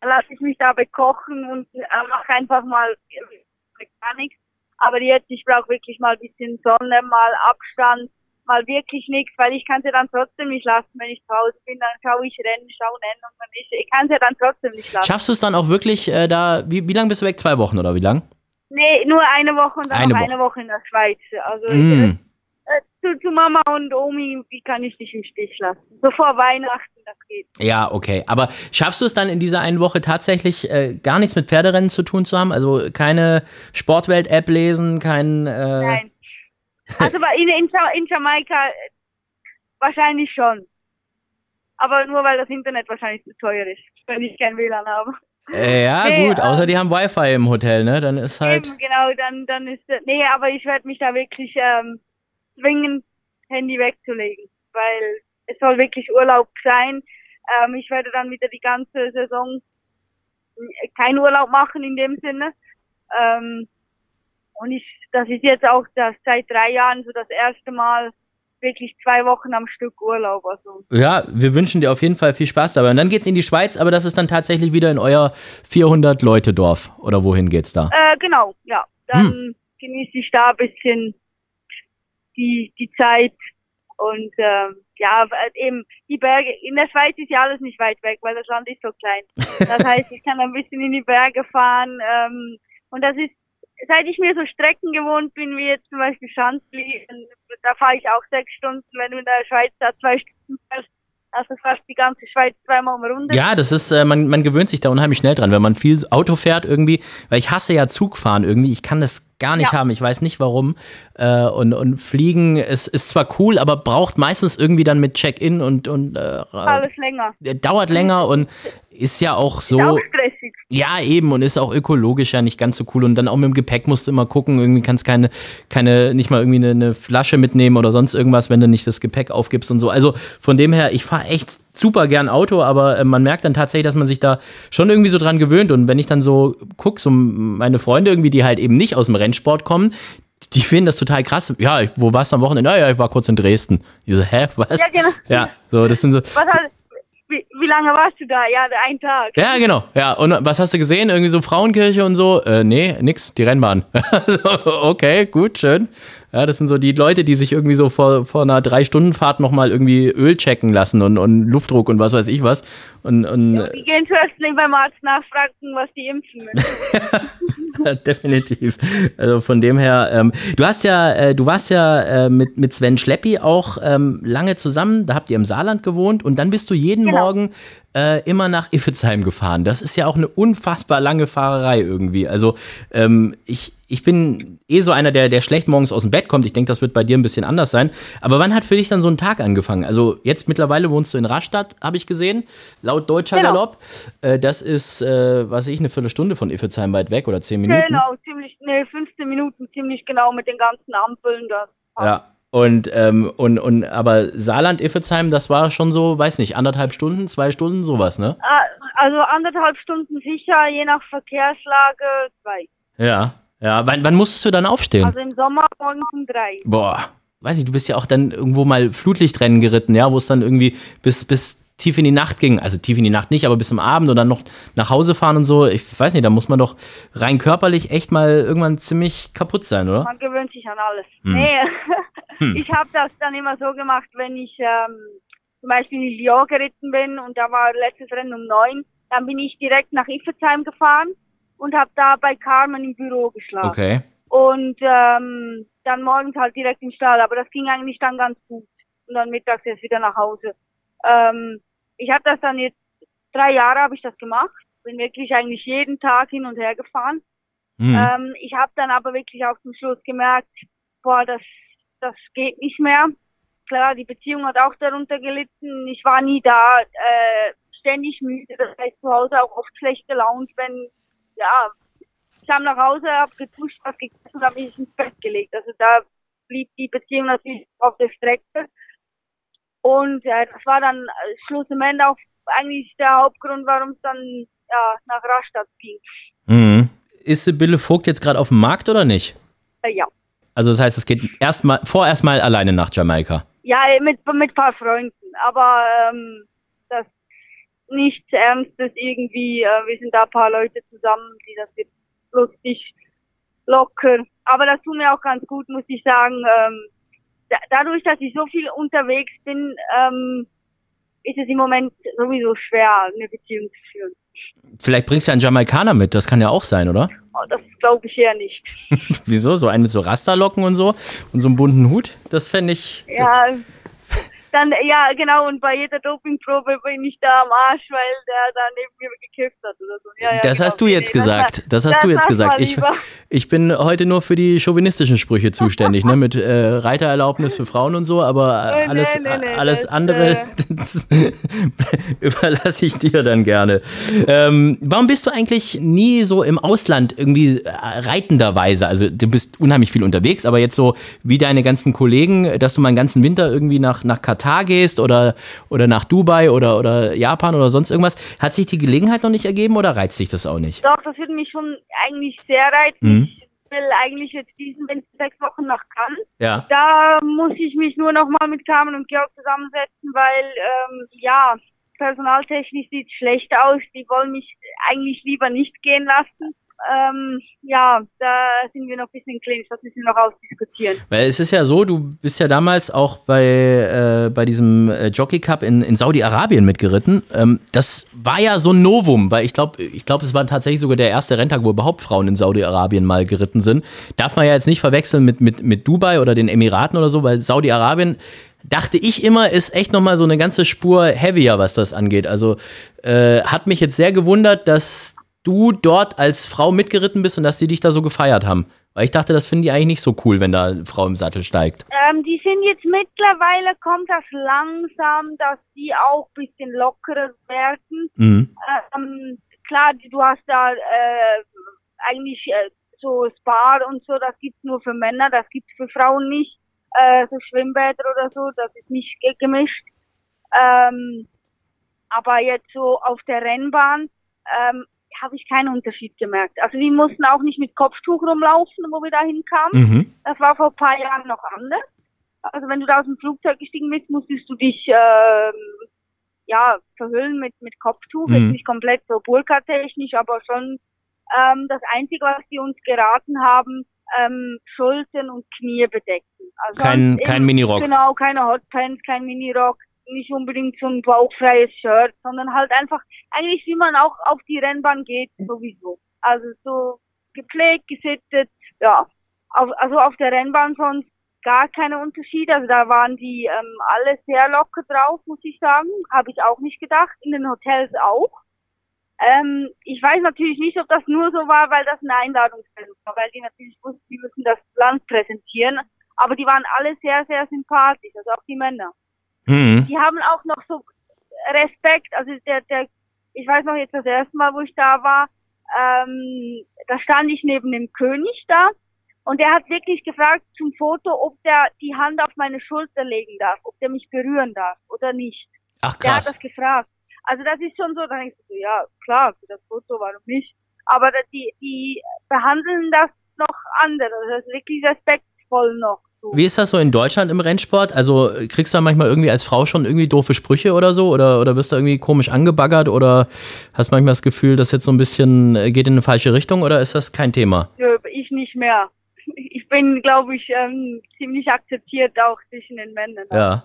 Dann lasse ich mich da bekochen und äh, mache einfach mal äh, gar nichts. Aber jetzt, ich brauche wirklich mal ein bisschen Sonne, mal Abstand, mal wirklich nichts, weil ich kann sie dann trotzdem nicht lassen, wenn ich zu Hause bin. Dann schaue ich Rennen, schaue Rennen und dann ich, ich kann sie dann trotzdem nicht lassen. Schaffst du es dann auch wirklich äh, da, wie, wie lange bist du weg? Zwei Wochen oder wie lang? Nee, nur eine Woche und dann Eine Woche. eine Woche in der Schweiz. Also Mm. Zu, zu Mama und Omi, wie kann ich dich im Stich lassen? So vor Weihnachten, das geht. Ja, okay. Aber schaffst du es dann in dieser einen Woche tatsächlich äh, gar nichts mit Pferderennen zu tun zu haben? Also keine Sportwelt-App lesen, kein. Äh, Nein. Also bei- in, in, in Jamaika äh, wahrscheinlich schon. Aber nur weil das Internet wahrscheinlich zu teuer ist, wenn ich kein WLAN habe. Äh, ja, Nee, gut, ähm, außer die haben Wi-Fi im Hotel, ne? Dann ist halt. Eben, genau, dann, dann ist äh, Nee, aber ich werde mich da wirklich ähm, zwingen, Handy wegzulegen. Weil es soll wirklich Urlaub sein. Ähm, ich werde dann wieder die ganze Saison keinen Urlaub machen in dem Sinne. Ähm, und ich, das ist jetzt auch das seit drei Jahren so das erste Mal wirklich zwei Wochen am Stück Urlaub. Also Ja, wir wünschen dir auf jeden Fall viel Spaß dabei. Und dann geht's in die Schweiz, aber das ist dann tatsächlich wieder in euer 400-Leute-Dorf. Oder wohin geht's da? Äh, genau, ja. Dann genieße ich da ein bisschen die, die Zeit und ähm, ja, eben die Berge, in der Schweiz ist ja alles nicht weit weg, weil das Land ist so klein. Das heißt, ich kann ein bisschen in die Berge fahren ähm, und das ist, seit ich mir so Strecken gewohnt bin, wie jetzt zum Beispiel Schanzli, da fahre ich auch sechs Stunden, wenn du in der Schweiz da zwei Stunden fährst, also fast die ganze Schweiz zweimal um Runde. Ja, das ist, äh, man, man gewöhnt sich da unheimlich schnell dran, wenn man viel Auto fährt irgendwie, weil ich hasse ja Zugfahren irgendwie, ich kann das gar nicht Ja. haben, ich weiß nicht warum. Äh, und, und Fliegen ist, ist zwar cool, aber braucht meistens irgendwie dann mit Check-in und, und äh, Alles länger. äh, dauert länger und ist ja auch Ist so. auch stressig. Ja, eben und ist auch ökologisch ja nicht ganz so cool und dann auch mit dem Gepäck musst du immer gucken, irgendwie kannst keine, keine, nicht mal irgendwie eine, eine Flasche mitnehmen oder sonst irgendwas, wenn du nicht das Gepäck aufgibst und so. Also von dem her, ich fahre echt super gern Auto, aber äh, man merkt dann tatsächlich, dass man sich da schon irgendwie so dran gewöhnt und wenn ich dann so gucke, so meine Freunde irgendwie, die halt eben nicht aus dem Rennsport kommen, die finden das total krass. Ja, wo warst du am Wochenende? Ja, ja, ich war kurz in Dresden. Ich so, hä, was? Ja, genau. Ja, so, das sind so. Was hat, wie, wie lange warst du da? Ja, einen Tag. Ja, genau. Ja, und was hast du gesehen? Irgendwie so Frauenkirche und so? Äh, nee, nix, die Rennbahn. okay, gut, schön. Ja, das sind so die Leute, die sich irgendwie so vor, vor einer Drei-Stunden-Fahrt nochmal irgendwie Öl checken lassen und, und Luftdruck und was weiß ich was. Und, und ja, die gehen zuerst beim Arzt nachfragen, was die impfen müssen. Definitiv. Also von dem her, ähm, du hast ja, äh, du warst ja äh, mit, mit Sven Schleppi auch ähm, lange zusammen, da habt ihr im Saarland gewohnt und dann bist du jeden genau. Morgen äh, immer nach Iffezheim gefahren. Das ist ja auch eine unfassbar lange Fahrerei irgendwie. Also ähm, ich, ich bin eh so einer, der, der schlecht morgens aus dem Bett kommt. Ich denke, das wird bei dir ein bisschen anders sein. Aber wann hat für dich dann so ein Tag angefangen? Also jetzt mittlerweile wohnst du in Rastatt, habe ich gesehen, laut deutscher genau. Galopp. Äh, das ist, äh, was weiß ich, eine Viertelstunde von Iffezheim weit weg oder zehn Minuten? Genau, ziemlich, nee, 15 Minuten, ziemlich genau mit den ganzen Ampeln. Da. Ja, und, ähm, und, und aber Saarland-Iffezheim, das war schon so, weiß nicht, anderthalb Stunden, zwei Stunden, sowas, ne? Ah, also anderthalb Stunden sicher, je nach Verkehrslage zwei. Ja, ja. Wann, wann musstest du dann aufstehen? Also im Sommer morgens um drei. Boah, weiß nicht, du bist ja auch dann irgendwo mal Flutlichtrennen geritten, ja, wo es dann irgendwie bis, bis tief in die Nacht ging. Also tief in die Nacht nicht, aber bis zum Abend und dann noch nach Hause fahren und so. Ich weiß nicht, da muss man doch rein körperlich echt mal irgendwann ziemlich kaputt sein, oder? Man gewöhnt sich an alles. Hm. Nee, hm. ich habe das dann immer so gemacht, wenn ich ähm, zum Beispiel in Lyon geritten bin und da war letztes Rennen um neun, dann bin ich direkt nach Iffezheim gefahren und habe da bei Carmen im Büro geschlafen. Okay. Und ähm, dann morgens halt direkt im Stall, aber das ging eigentlich dann ganz gut. Und dann mittags erst wieder nach Hause. Ähm, ich habe das dann jetzt, drei Jahre habe ich das gemacht, bin wirklich eigentlich jeden Tag hin und her gefahren. Mhm. Ähm, ich habe dann aber wirklich auch zum Schluss gemerkt, boah, das, das geht nicht mehr. Klar, die Beziehung hat auch darunter gelitten. Ich war nie da, äh, ständig müde, das heißt zu Hause auch oft schlecht gelaunt, wenn, ja, ich kam nach Hause, habe getuscht, was gegessen und habe mich ins Bett gelegt. Also da blieb die Beziehung natürlich auf der Strecke. Und äh, das war dann äh, Schluss im Ende auch eigentlich der Hauptgrund, warum es dann ja, nach Rastatt ging. Mhm. Ist Sibylle Vogt jetzt gerade auf dem Markt oder nicht? Äh, ja. Also das heißt, es geht erstmal vorerst mal alleine nach Jamaika. Ja, mit mit ein paar Freunden, aber ähm, das nichts Ernstes irgendwie. Äh, wir sind da ein paar Leute zusammen, die das jetzt lustig locker. Aber das tut mir auch ganz gut, muss ich sagen. Ähm, dadurch, dass ich so viel unterwegs bin, ähm, ist es im Moment sowieso schwer, eine Beziehung zu führen. Vielleicht bringst du ja einen Jamaikaner mit, das kann ja auch sein, oder? Oh, das glaube ich eher nicht. Wieso? So einen mit so Rasterlocken und so und so einem bunten Hut? Das fände ich. Ja, dann, ja, genau, und bei jeder Dopingprobe bin ich da am Arsch, weil der da neben mir gekifft hat oder so. Ja, ja, das genau. hast du jetzt nee, gesagt. Das, hast du jetzt gesagt. Ich, ich bin heute nur für die chauvinistischen Sprüche zuständig, ne? Mit äh, Reitererlaubnis für Frauen und so, aber äh, alles, nee, nee, alles andere äh... überlasse ich dir dann gerne. Ähm, warum bist du eigentlich nie so im Ausland irgendwie äh, reitenderweise? Also du bist unheimlich viel unterwegs, aber jetzt so wie deine ganzen Kollegen, dass du mal einen ganzen Winter irgendwie nach, nach Katar Katar gehst oder, oder nach Dubai oder, oder Japan oder sonst irgendwas. Hat sich die Gelegenheit noch nicht ergeben oder reizt dich das auch nicht? Doch, das würde mich schon eigentlich sehr reizen. Mhm. Ich will eigentlich jetzt diesen Winter sechs Wochen nach Cannes. Ja. Da muss ich mich nur noch mal mit Carmen und Georg zusammensetzen, weil, ähm, ja, personaltechnisch sieht es schlecht aus. Die wollen mich eigentlich lieber nicht gehen lassen ähm, ja, da sind wir noch ein bisschen clinch, das müssen wir noch ausdiskutieren. Weil es ist ja so, du bist ja damals auch bei, äh, bei diesem äh, Jockey Cup in, in Saudi-Arabien mitgeritten. Ähm, das war ja so ein Novum, weil ich glaube, ich glaube, es war tatsächlich sogar der erste Renntag, wo überhaupt Frauen in Saudi-Arabien mal geritten sind. Darf man ja jetzt nicht verwechseln mit, mit, mit Dubai oder den Emiraten oder so, weil Saudi-Arabien dachte ich immer, ist echt nochmal so eine ganze Spur heavier, was das angeht. Also äh, hat mich jetzt sehr gewundert, dass du dort als Frau mitgeritten bist und dass die dich da so gefeiert haben. Weil ich dachte, das finden die eigentlich nicht so cool, wenn da eine Frau im Sattel steigt. Ähm, die sind jetzt mittlerweile, kommt das langsam, dass die auch ein bisschen lockerer werden. Mhm. Ähm, klar, du hast da äh, eigentlich äh, so Spa und so, das gibt's nur für Männer, das gibt's für Frauen nicht. Äh, so Schwimmbäder oder so, das ist nicht gemischt. Ähm, aber jetzt so auf der Rennbahn ähm, habe ich keinen Unterschied gemerkt. Also wir mussten auch nicht mit Kopftuch rumlaufen, wo wir da hinkamen. Mhm. Das war vor ein paar Jahren noch anders. Also wenn du da aus dem Flugzeug gestiegen bist, musstest du dich ähm, ja verhüllen mit mit Kopftuch, Mhm. jetzt nicht komplett so Burka-technisch, aber schon ähm, das Einzige, was die uns geraten haben, ähm, Schultern und Knie bedecken. Also Kein- kein Minirock. Genau, keine Hotpants, kein Minirock, nicht unbedingt so ein bauchfreies Shirt, sondern halt einfach eigentlich wie man auch auf die Rennbahn geht sowieso. Also so gepflegt, gesittet, ja. Auf, also auf der Rennbahn sonst gar keine Unterschiede. Also da waren die ähm, alle sehr locker drauf, muss ich sagen. Habe ich auch nicht gedacht. In den Hotels auch. Ähm, ich weiß natürlich nicht, ob das nur so war, weil das eine Einladungsmeldung war, weil die natürlich wussten, die müssen das Land präsentieren. Aber die waren alle sehr, sehr sympathisch, also auch die Männer. Mhm. Die haben auch noch so Respekt, also der, der, ich weiß noch jetzt das erste Mal, wo ich da war, ähm, da stand ich neben dem König da und der hat wirklich gefragt zum Foto, ob der die Hand auf meine Schulter legen darf, ob der mich berühren darf oder nicht. Ach Der hat krass. das gefragt. Also das ist schon so, da denkst du, so, ja klar, für das Foto, warum nicht? Aber die, die behandeln das noch anders, also das ist wirklich respektvoll noch. Wie ist das so in Deutschland im Rennsport? Also äh, kriegst du da manchmal irgendwie als Frau schon irgendwie doofe Sprüche oder so? Oder, oder wirst du irgendwie komisch angebaggert? Oder hast manchmal das Gefühl, das jetzt so ein bisschen äh, geht in eine falsche Richtung? Oder ist das kein Thema? Ich nicht mehr. Ich bin, glaube ich, ähm, ziemlich akzeptiert auch zwischen den Männern. Ja.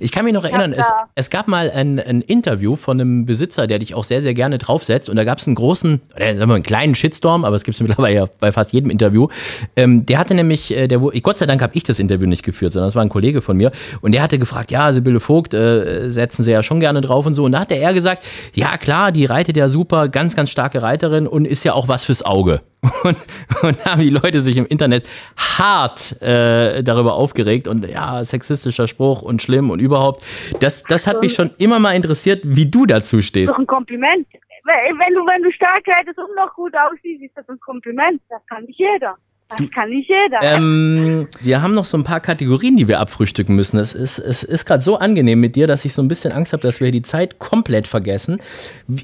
Ich kann mich noch erinnern, es, es gab mal ein, ein Interview von einem Besitzer, der dich auch sehr, sehr gerne draufsetzt. Und da gab es einen großen, oder sagen wir, einen kleinen Shitstorm, aber es gibt es mittlerweile ja bei fast jedem Interview. Ähm, der hatte nämlich, äh, der, Gott sei Dank habe ich das Interview nicht geführt, sondern das war ein Kollege von mir. Und der hatte gefragt, ja, Sibylle Vogt, äh, setzen sie ja schon gerne drauf und so. Und da hat er gesagt, ja klar, die reitet ja super, ganz, ganz starke Reiterin und ist ja auch was fürs Auge. Und, und haben die Leute sich im Internet hart äh, darüber aufgeregt und ja, sexistischer Spruch und schlimm und überhaupt. Das, das hat mich schon immer mal interessiert, wie du dazu stehst. Doch ein Kompliment. Wenn du, wenn du stark reitest und noch gut aussiehst, ist das ein Kompliment. Das kann nicht jeder. Das kann nicht jeder. Ähm, wir haben noch so ein paar Kategorien, die wir abfrühstücken müssen. Es ist, es ist gerade so angenehm mit dir, dass ich so ein bisschen Angst habe, dass wir die Zeit komplett vergessen.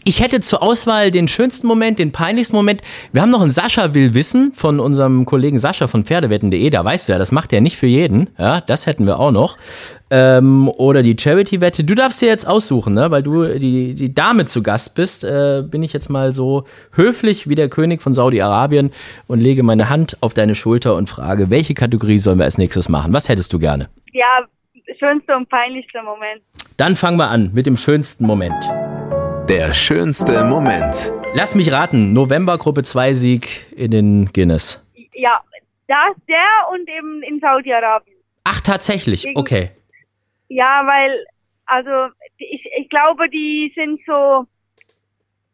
Ich hätte zur Auswahl den schönsten Moment, den peinlichsten Moment. Wir haben noch einen Sascha will wissen von unserem Kollegen Sascha von Pferdewetten.de. Da weißt du ja, das macht er nicht für jeden. Ja, das hätten wir auch noch. Ähm, oder die Charity-Wette. Du darfst dir jetzt aussuchen, ne? weil du die, die Dame zu Gast bist. Äh, bin ich jetzt mal so höflich wie der König von Saudi-Arabien und lege meine Hand auf deine Schulter und frage, welche Kategorie sollen wir als nächstes machen? Was hättest du gerne? ja, schönster und peinlichster Moment. Dann fangen wir an mit dem schönsten Moment. Der schönste Moment. Lass mich raten, November Gruppe 2 Sieg in den Guinness. Ja, das, der und eben in Saudi-Arabien. Ach, tatsächlich, Gegen- okay. Ja, weil, also ich, ich glaube, die sind so,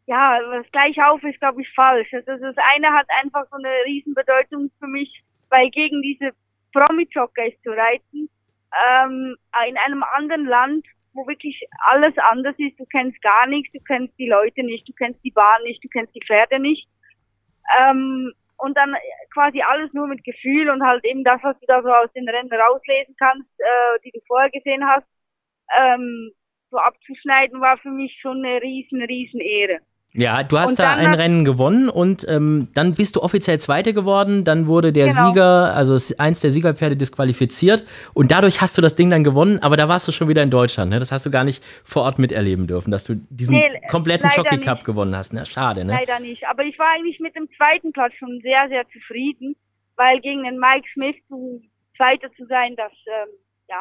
ja, das gleich auf ist, glaube ich, falsch. Also das eine hat einfach so eine Riesenbedeutung für mich, weil gegen diese Promi-Jockeys zu reiten, ähm, in einem anderen Land, wo wirklich alles anders ist, du kennst gar nichts, du kennst die Leute nicht, du kennst die Bahn nicht, du kennst die Pferde nicht. Ähm, und dann quasi alles nur mit Gefühl und halt eben das, was du da so aus den Rennen rauslesen kannst, äh, die du vorher gesehen hast, ähm, so abzuschneiden, war für mich schon eine riesen, riesen Ehre. Ja, du hast Und da ein Rennen gewonnen und ähm, dann bist du offiziell Zweite geworden. Dann wurde der Genau. Sieger, also eins der Siegerpferde disqualifiziert und dadurch hast du das Ding dann gewonnen, aber da warst du schon wieder in Deutschland. Ne? Das hast du gar nicht vor Ort miterleben dürfen, dass du diesen Nee, kompletten Jockey Cup nicht. gewonnen hast. Na, schade, ne? Leider nicht. Aber ich war eigentlich mit dem zweiten Platz schon sehr, sehr zufrieden, weil gegen den Mike Smith zu Zweiter zu sein, das ähm, ja,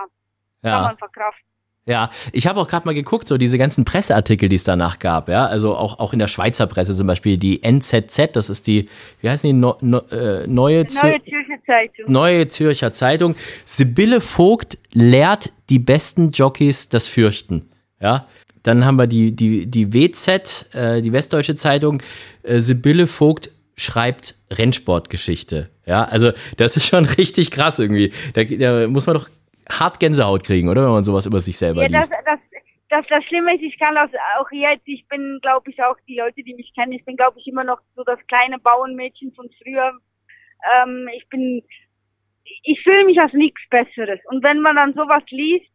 kann Ja. man verkraften. Ja, ich habe auch gerade mal geguckt, so diese ganzen Presseartikel, die es danach gab, ja, also auch, auch in der Schweizer Presse zum Beispiel, die NZZ, das ist die, wie heißt die, no, no, äh, neue, Neue Zürcher Zeitung. neue Zürcher Zeitung. Sibylle Vogt lehrt die besten Jockeys das Fürchten, ja. Dann haben wir die, die, die WZ, äh, die Westdeutsche Zeitung, äh, Sibylle Vogt schreibt Rennsportgeschichte, ja, also das ist schon richtig krass irgendwie. Da, da muss man doch hart Gänsehaut kriegen, oder, wenn man sowas über sich selber Ja, das, liest. das, das, das Schlimme ist, ich kann das auch jetzt, ich bin, glaube ich, auch die Leute, die mich kennen, ich bin, glaube ich, immer noch so das kleine Bauernmädchen von früher. Ähm, ich bin, ich fühle mich als nichts Besseres. Und wenn man dann sowas liest,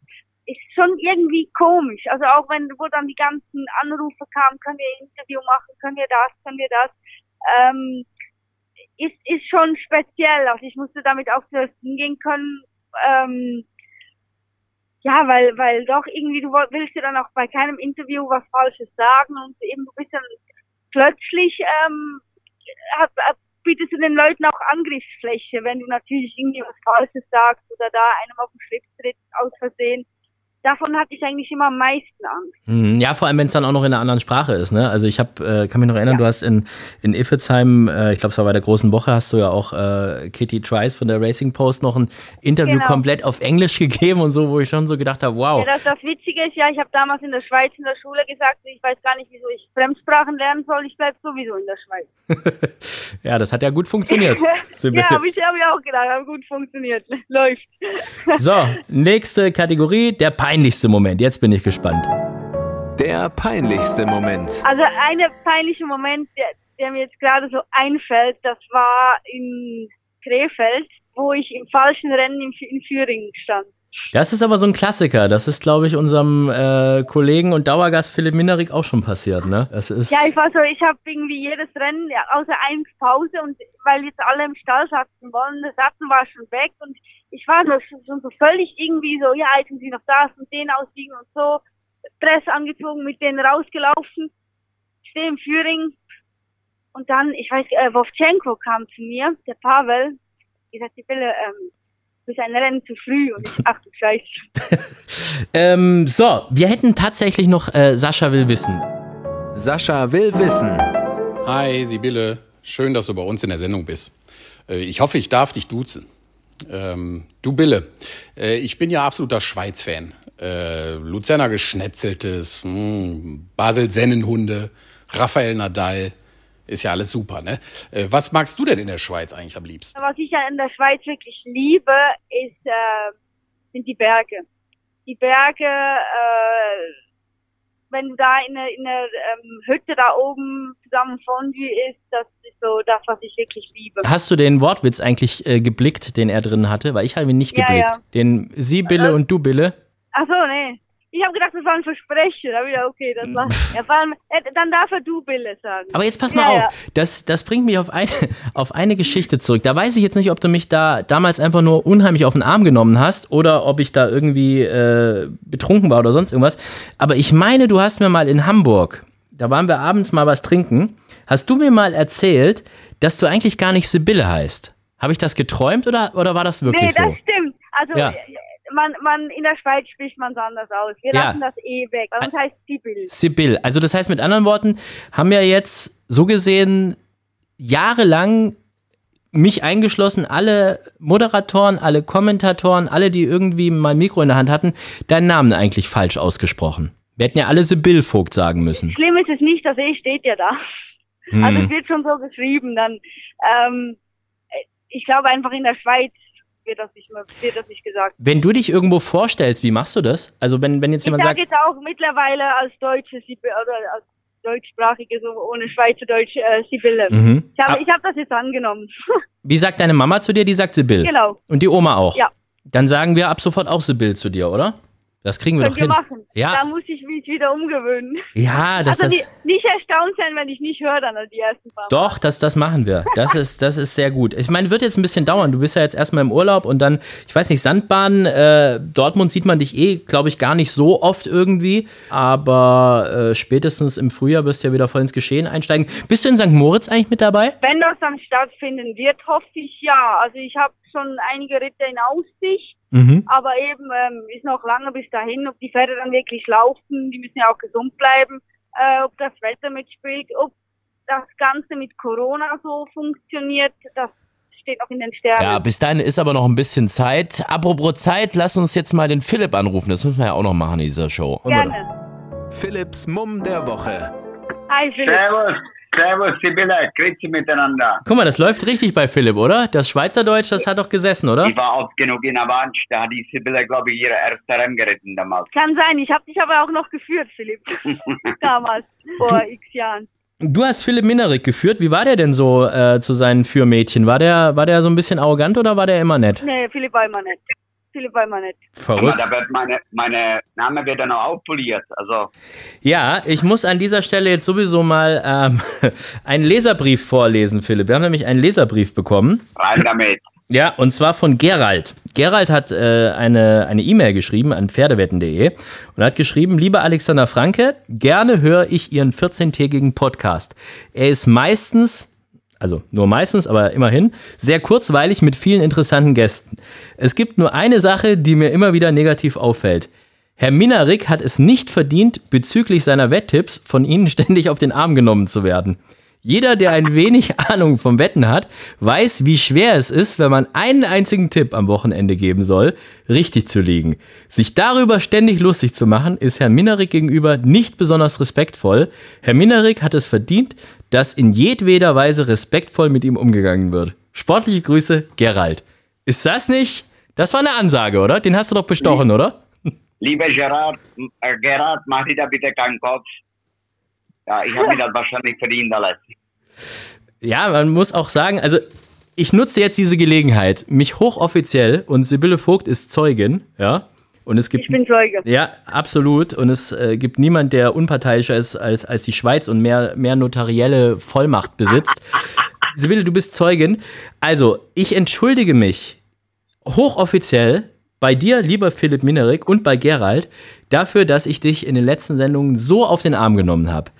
ist schon irgendwie komisch. Also auch wenn, wo dann die ganzen Anrufe kamen, können wir ein Interview machen, können wir das, können wir das, ähm, ist, ist schon speziell. Also ich musste damit auch zuerst hingehen können, ähm, ja, weil, weil doch irgendwie, du willst ja dann auch bei keinem Interview was Falsches sagen und eben ein bisschen plötzlich ähm, hab, hab, bietest du den Leuten auch Angriffsfläche, wenn du natürlich irgendwie was Falsches sagst oder da einem auf den Schritt tritt aus Versehen davon hatte ich eigentlich immer am meisten Angst. Mhm, ja, vor allem, wenn es dann auch noch in einer anderen Sprache ist. Ne? Also ich hab, äh, kann mich noch erinnern, ja. du hast in, in Iffelsheim, äh, ich glaube es war bei der großen Woche, hast du ja auch äh, Kitty Trice von der Racing Post noch ein Interview genau. komplett auf Englisch gegeben und so, wo ich schon so gedacht habe, wow. Ja, das, das Witzige ist ja, ich habe damals in der Schweiz in der Schule gesagt, ich weiß gar nicht, wieso ich Fremdsprachen lernen soll, ich bleibe sowieso in der Schweiz. ja, das hat ja gut funktioniert. ja, habe ich, hab ich auch gedacht, hat gut funktioniert. Läuft. so, nächste Kategorie, der Pein peinlichste Moment? Jetzt bin ich gespannt. Der peinlichste Moment. Also eine peinliche Moment, der, der mir jetzt gerade so einfällt, das war in Krefeld, wo ich im falschen Rennen in, in Thüringen stand. Das ist aber so ein Klassiker. Das ist, glaube ich, unserem äh, Kollegen und Dauergast Philipp Minerik auch schon passiert, ne? Das ist ja, ich war so, ich habe irgendwie jedes Rennen, ja, außer eins Pause und weil jetzt alle im Stall saßen wollen, der Satzen war schon weg und ich war so, schon so völlig irgendwie so, ja, halten Sie noch das und den ausliegen und so, Dress angezogen, mit denen rausgelaufen, stehe im Führing und dann, ich weiß, äh, Wovchenko kam zu mir, der Pavel, ich sagte, ich will, ähm, bis ein Rennen zu früh und ich, ach du Scheiße. ähm, so, wir hätten tatsächlich noch äh, Sascha will wissen. Sascha will wissen. Hi, Sibylle. Schön, dass du bei uns in der Sendung bist. Äh, ich hoffe, ich darf dich duzen. Ähm, du Bille, äh, ich bin ja absoluter Schweiz-Fan. Äh, Luzerner Geschnetzeltes, mh, hm, Basel-Sennenhunde, Raphael Nadal, ist ja alles super, ne? Äh, was magst du denn in der Schweiz eigentlich am liebsten? Was ich ja in der Schweiz wirklich liebe, ist, äh, sind die Berge. Die Berge, äh, wenn du da in einer eine ähm, Hütte da oben zusammen Fondue isst, das ist so das, was ich wirklich liebe. Hast du den Wortwitz eigentlich äh, geblickt, den er drin hatte? Weil ich habe ihn nicht geblickt. Ja, ja. Den Sie Bille also, und du Bille. Ach so, nee. Ich habe gedacht, das war ein Versprechen. Da wieder, okay, das war. Ja, vor allem, äh, dann darf er du Bille sagen. Aber jetzt pass mal ja, auf. Ja. Das, das bringt mich auf, ein, auf eine Geschichte zurück. Da weiß ich jetzt nicht, ob du mich da damals einfach nur unheimlich auf den Arm genommen hast oder ob ich da irgendwie äh, betrunken war oder sonst irgendwas. Aber ich meine, du hast mir mal in Hamburg, da waren wir abends mal was trinken, hast du mir mal erzählt, dass du eigentlich gar nicht Sibylle heißt. Habe ich das geträumt oder, oder war das wirklich so? Nee, das so? stimmt. Also ja man, man, in der Schweiz spricht man es anders aus. Wir ja. lassen das eh weg. Also das heißt Sibyl. Sibyl. Also das heißt mit anderen Worten, haben ja jetzt so gesehen jahrelang mich eingeschlossen, alle Moderatoren, alle Kommentatoren, alle, die irgendwie mal ein Mikro in der Hand hatten, deinen Namen eigentlich falsch ausgesprochen. Wir hätten ja alle Sibyl Vogt sagen müssen. Schlimm ist es nicht, das E steht ja da. Hm. Also es wird schon so geschrieben. Dann, ähm, ich glaube einfach in der Schweiz wird das nicht mehr, wird das nicht gesagt. Wenn du dich irgendwo vorstellst, wie machst du das? Also wenn, wenn jetzt jemand ich sagt. Ich sage jetzt auch mittlerweile als Deutsche oder als deutschsprachige, so ohne Schweizerdeutsch, äh, Sibylle. Mhm. Ich habe hab das jetzt angenommen. Wie sagt deine Mama zu dir? Die sagt Sibylle. Genau. Und die Oma auch? Ja. Dann sagen wir ab sofort auch Sibylle zu dir, oder? Das kriegen wir Könnt doch hin. machen. Ja. Da muss ich mich wieder umgewöhnen. Ja, das also das nicht erstaunt sein, wenn ich nicht höre dann die ersten paar. Doch, das, das machen wir. Das ist, das ist sehr gut. Ich meine, wird jetzt ein bisschen dauern. Du bist ja jetzt erstmal im Urlaub und dann, ich weiß nicht, Sandbahn, äh, Dortmund sieht man dich eh, glaube ich, gar nicht so oft irgendwie. Aber äh, spätestens im Frühjahr wirst du ja wieder voll ins Geschehen einsteigen. Bist du in St. Moritz eigentlich mit dabei? Wenn das dann stattfinden wird, hoffe ich ja. Also ich habe schon einige Ritter in Aussicht. Mhm. Aber eben ähm, ist noch lange bis dahin, ob die Pferde dann wirklich laufen, die müssen ja auch gesund bleiben, äh, ob das Wetter mitspielt, ob das Ganze mit Corona so funktioniert, das steht noch in den Sternen. Ja, bis dahin ist aber noch ein bisschen Zeit. Apropos Zeit, lass uns jetzt mal den Philipp anrufen. Das müssen wir ja auch noch machen in dieser Show. Gerne. Philipps Mumm der Woche. Hi Philipp. Servus. Servus, Sibylle, grüezi miteinander. Guck mal, das läuft richtig bei Philipp, oder? Das Schweizerdeutsch, das hat doch gesessen, oder? Ich war oft genug in Avanche, da hat die Sibylle, glaube ich, ihre erste Rennen geritten damals. Kann sein, ich habe dich aber auch noch geführt, Philipp. Damals, vor x Jahren. Du hast Philipp Minerik geführt. Wie war der denn so äh, zu seinen Fürmädchen? War der, war der so ein bisschen arrogant oder war der immer nett? Nee, Philipp war immer nett. Philipp war immer nett. Aber Verrückt. da wird meine, meine Name wird dann auch aufpoliert. Also, Ja, ich muss an dieser Stelle jetzt sowieso mal ähm, einen Leserbrief vorlesen, Philipp. Wir haben nämlich einen Leserbrief bekommen. rein damit. Ja, und zwar von Gerald. Gerald hat äh, eine eine E-Mail geschrieben an pferdewetten.de und hat geschrieben, lieber Alexander Franke, gerne höre ich Ihren 14-tägigen Podcast. Er ist meistens also nur meistens, aber immerhin, sehr kurzweilig mit vielen interessanten Gästen. Es gibt nur eine Sache, die mir immer wieder negativ auffällt. Herr Minarik hat es nicht verdient, bezüglich seiner Wetttipps von Ihnen ständig auf den Arm genommen zu werden. Jeder, der ein wenig Ahnung vom Wetten hat, weiß, wie schwer es ist, wenn man einen einzigen Tipp am Wochenende geben soll, richtig zu liegen. Sich darüber ständig lustig zu machen, ist Herrn Minarik gegenüber nicht besonders respektvoll. Herr Minarik hat es verdient, dass in jedweder Weise respektvoll mit ihm umgegangen wird. Sportliche Grüße, Gerald. Ist das nicht? Das war eine Ansage, oder? Den hast du doch bestochen, oder? Lieber Gerard, äh, Gerard, mach dir da bitte keinen Kopf. Ja, ich habe mir das wahrscheinlich verdient alles. Ja, man muss auch sagen, also ich nutze jetzt diese Gelegenheit, mich hochoffiziell und Sibylle Vogt ist Zeugin, ja. Und es gibt Ich bin Zeuge. ja, absolut. Und es äh, gibt niemand, der unparteiischer ist als, als die Schweiz und mehr, mehr notarielle Vollmacht besitzt. Sibylle, du bist Zeugin. Also, ich entschuldige mich hochoffiziell bei dir, lieber Philipp Minerik, und bei Gerald dafür, dass ich dich in den letzten Sendungen so auf den Arm genommen habe.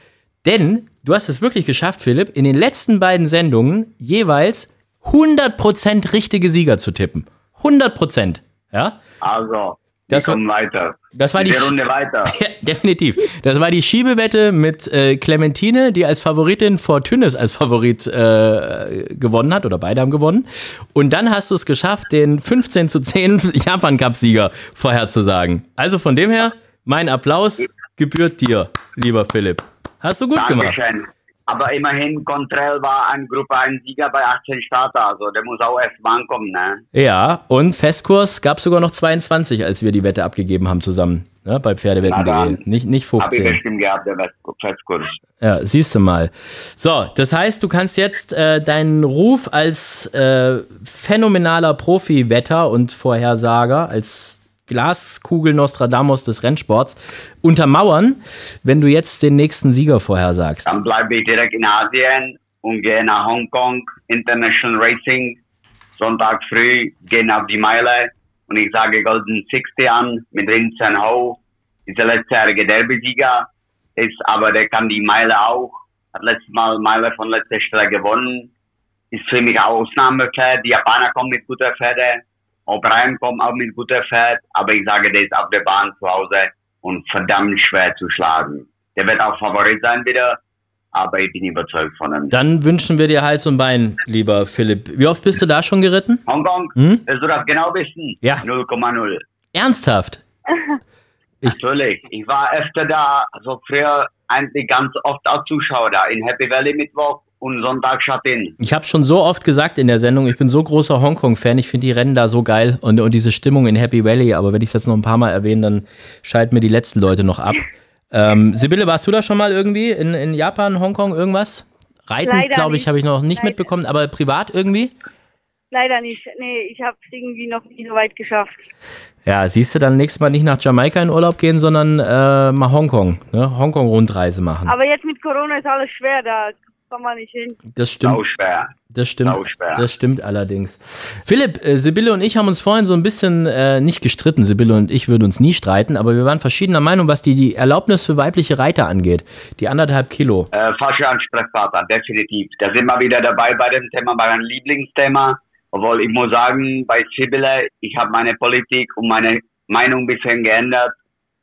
Denn du hast es wirklich geschafft, Philipp, in den letzten beiden Sendungen jeweils 100% richtige Sieger zu tippen. 100%. Ja? Also, Das wir war- kommen weiter. das war die Sch- Runde weiter. Ja, definitiv. Das war die Schiebewette mit äh, Clementine, die als Favoritin vor Tünnes als Favorit äh, gewonnen hat, oder beide haben gewonnen. Und dann hast du es geschafft, den 15 zu 10 Japan-Cup-Sieger vorherzusagen. Also von dem her, mein Applaus gebührt dir, lieber Philipp. Hast du gut gemacht. Dankeschön. Aber immerhin, Contrell war ein Gruppe 1 Sieger bei 18 Starter, also der muss auch erst mal ankommen, ne? Ja, und Festkurs gab es sogar noch 22, als wir die Wette abgegeben haben zusammen. Ne, bei Pferdewetten.de. Nicht, nicht Habe ich 15. bestimmt gehabt, der Festkurs. Ja, siehst du mal. So, das heißt, du kannst jetzt äh, deinen Ruf als äh, phänomenaler Profi-Wetter und Vorhersager, als Glaskugel Nostradamus des Rennsports untermauern, wenn du jetzt den nächsten Sieger vorhersagst. Dann bleibe ich direkt in Asien und gehe nach Hongkong, International Racing. Sonntag früh gehen auf die Meile und ich sage Golden 60 an mit Vincent Ho. Ist der letztjährige Derby-Sieger, ist aber der kann die Meile auch. Hat letztes Mal Meile von letzter Stelle gewonnen. Ist für mich auch Ausnahmepferd. Die Japaner kommen mit guter Pferde. O'Brien kommt auch mit guter Pferd. Aber ich sage, der ist auf der Bahn zu Hause und verdammt schwer zu schlagen. Der wird auch Favorit sein wieder, aber ich bin überzeugt von ihm. Dann wünschen wir dir Hals und Bein, lieber Philipp. Wie oft bist du da schon geritten? Hongkong, Hm? willst du das genau wissen? Ja. 0,0. Ernsthaft? Natürlich. Ich war öfter da, also früher eigentlich ganz oft als Zuschauer da, in Happy Valley Mittwoch und Sonntag Schatten. Ich habe schon so oft gesagt in der Sendung, ich bin so großer Hongkong-Fan, ich finde die Rennen da so geil und, und diese Stimmung in Happy Valley, aber wenn ich es jetzt noch ein paar Mal erwähne, dann schalten mir die letzten Leute noch ab. Ähm, Sibylle, warst du da schon mal irgendwie in, in Japan, Hongkong, irgendwas? Reiten, glaube ich, habe ich noch nicht Leider. mitbekommen, aber privat irgendwie? Leider nicht. Nee, ich habe es irgendwie noch nie so weit geschafft. Ja, siehst du dann nächstes Mal nicht nach Jamaika in Urlaub gehen, sondern äh, mal Hongkong, ne? Hongkong-Rundreise machen. Aber jetzt mit Corona ist alles schwer, da kommt man nicht hin. Das stimmt. Sau schwer. Das stimmt. Sauschwer. Das stimmt allerdings. Philipp, äh, Sibylle und ich haben uns vorhin so ein bisschen äh, nicht gestritten. Sibylle und ich würden uns nie streiten, aber wir waren verschiedener Meinung, was die, die Erlaubnis für weibliche Reiter angeht. Die anderthalb Kilo. Äh, falscher Ansprechpartner, definitiv. Da sind wir wieder dabei bei dem Thema, bei meinem Lieblingsthema. Obwohl ich muss sagen, bei Sibylle, ich habe meine Politik und meine Meinung ein bisschen geändert.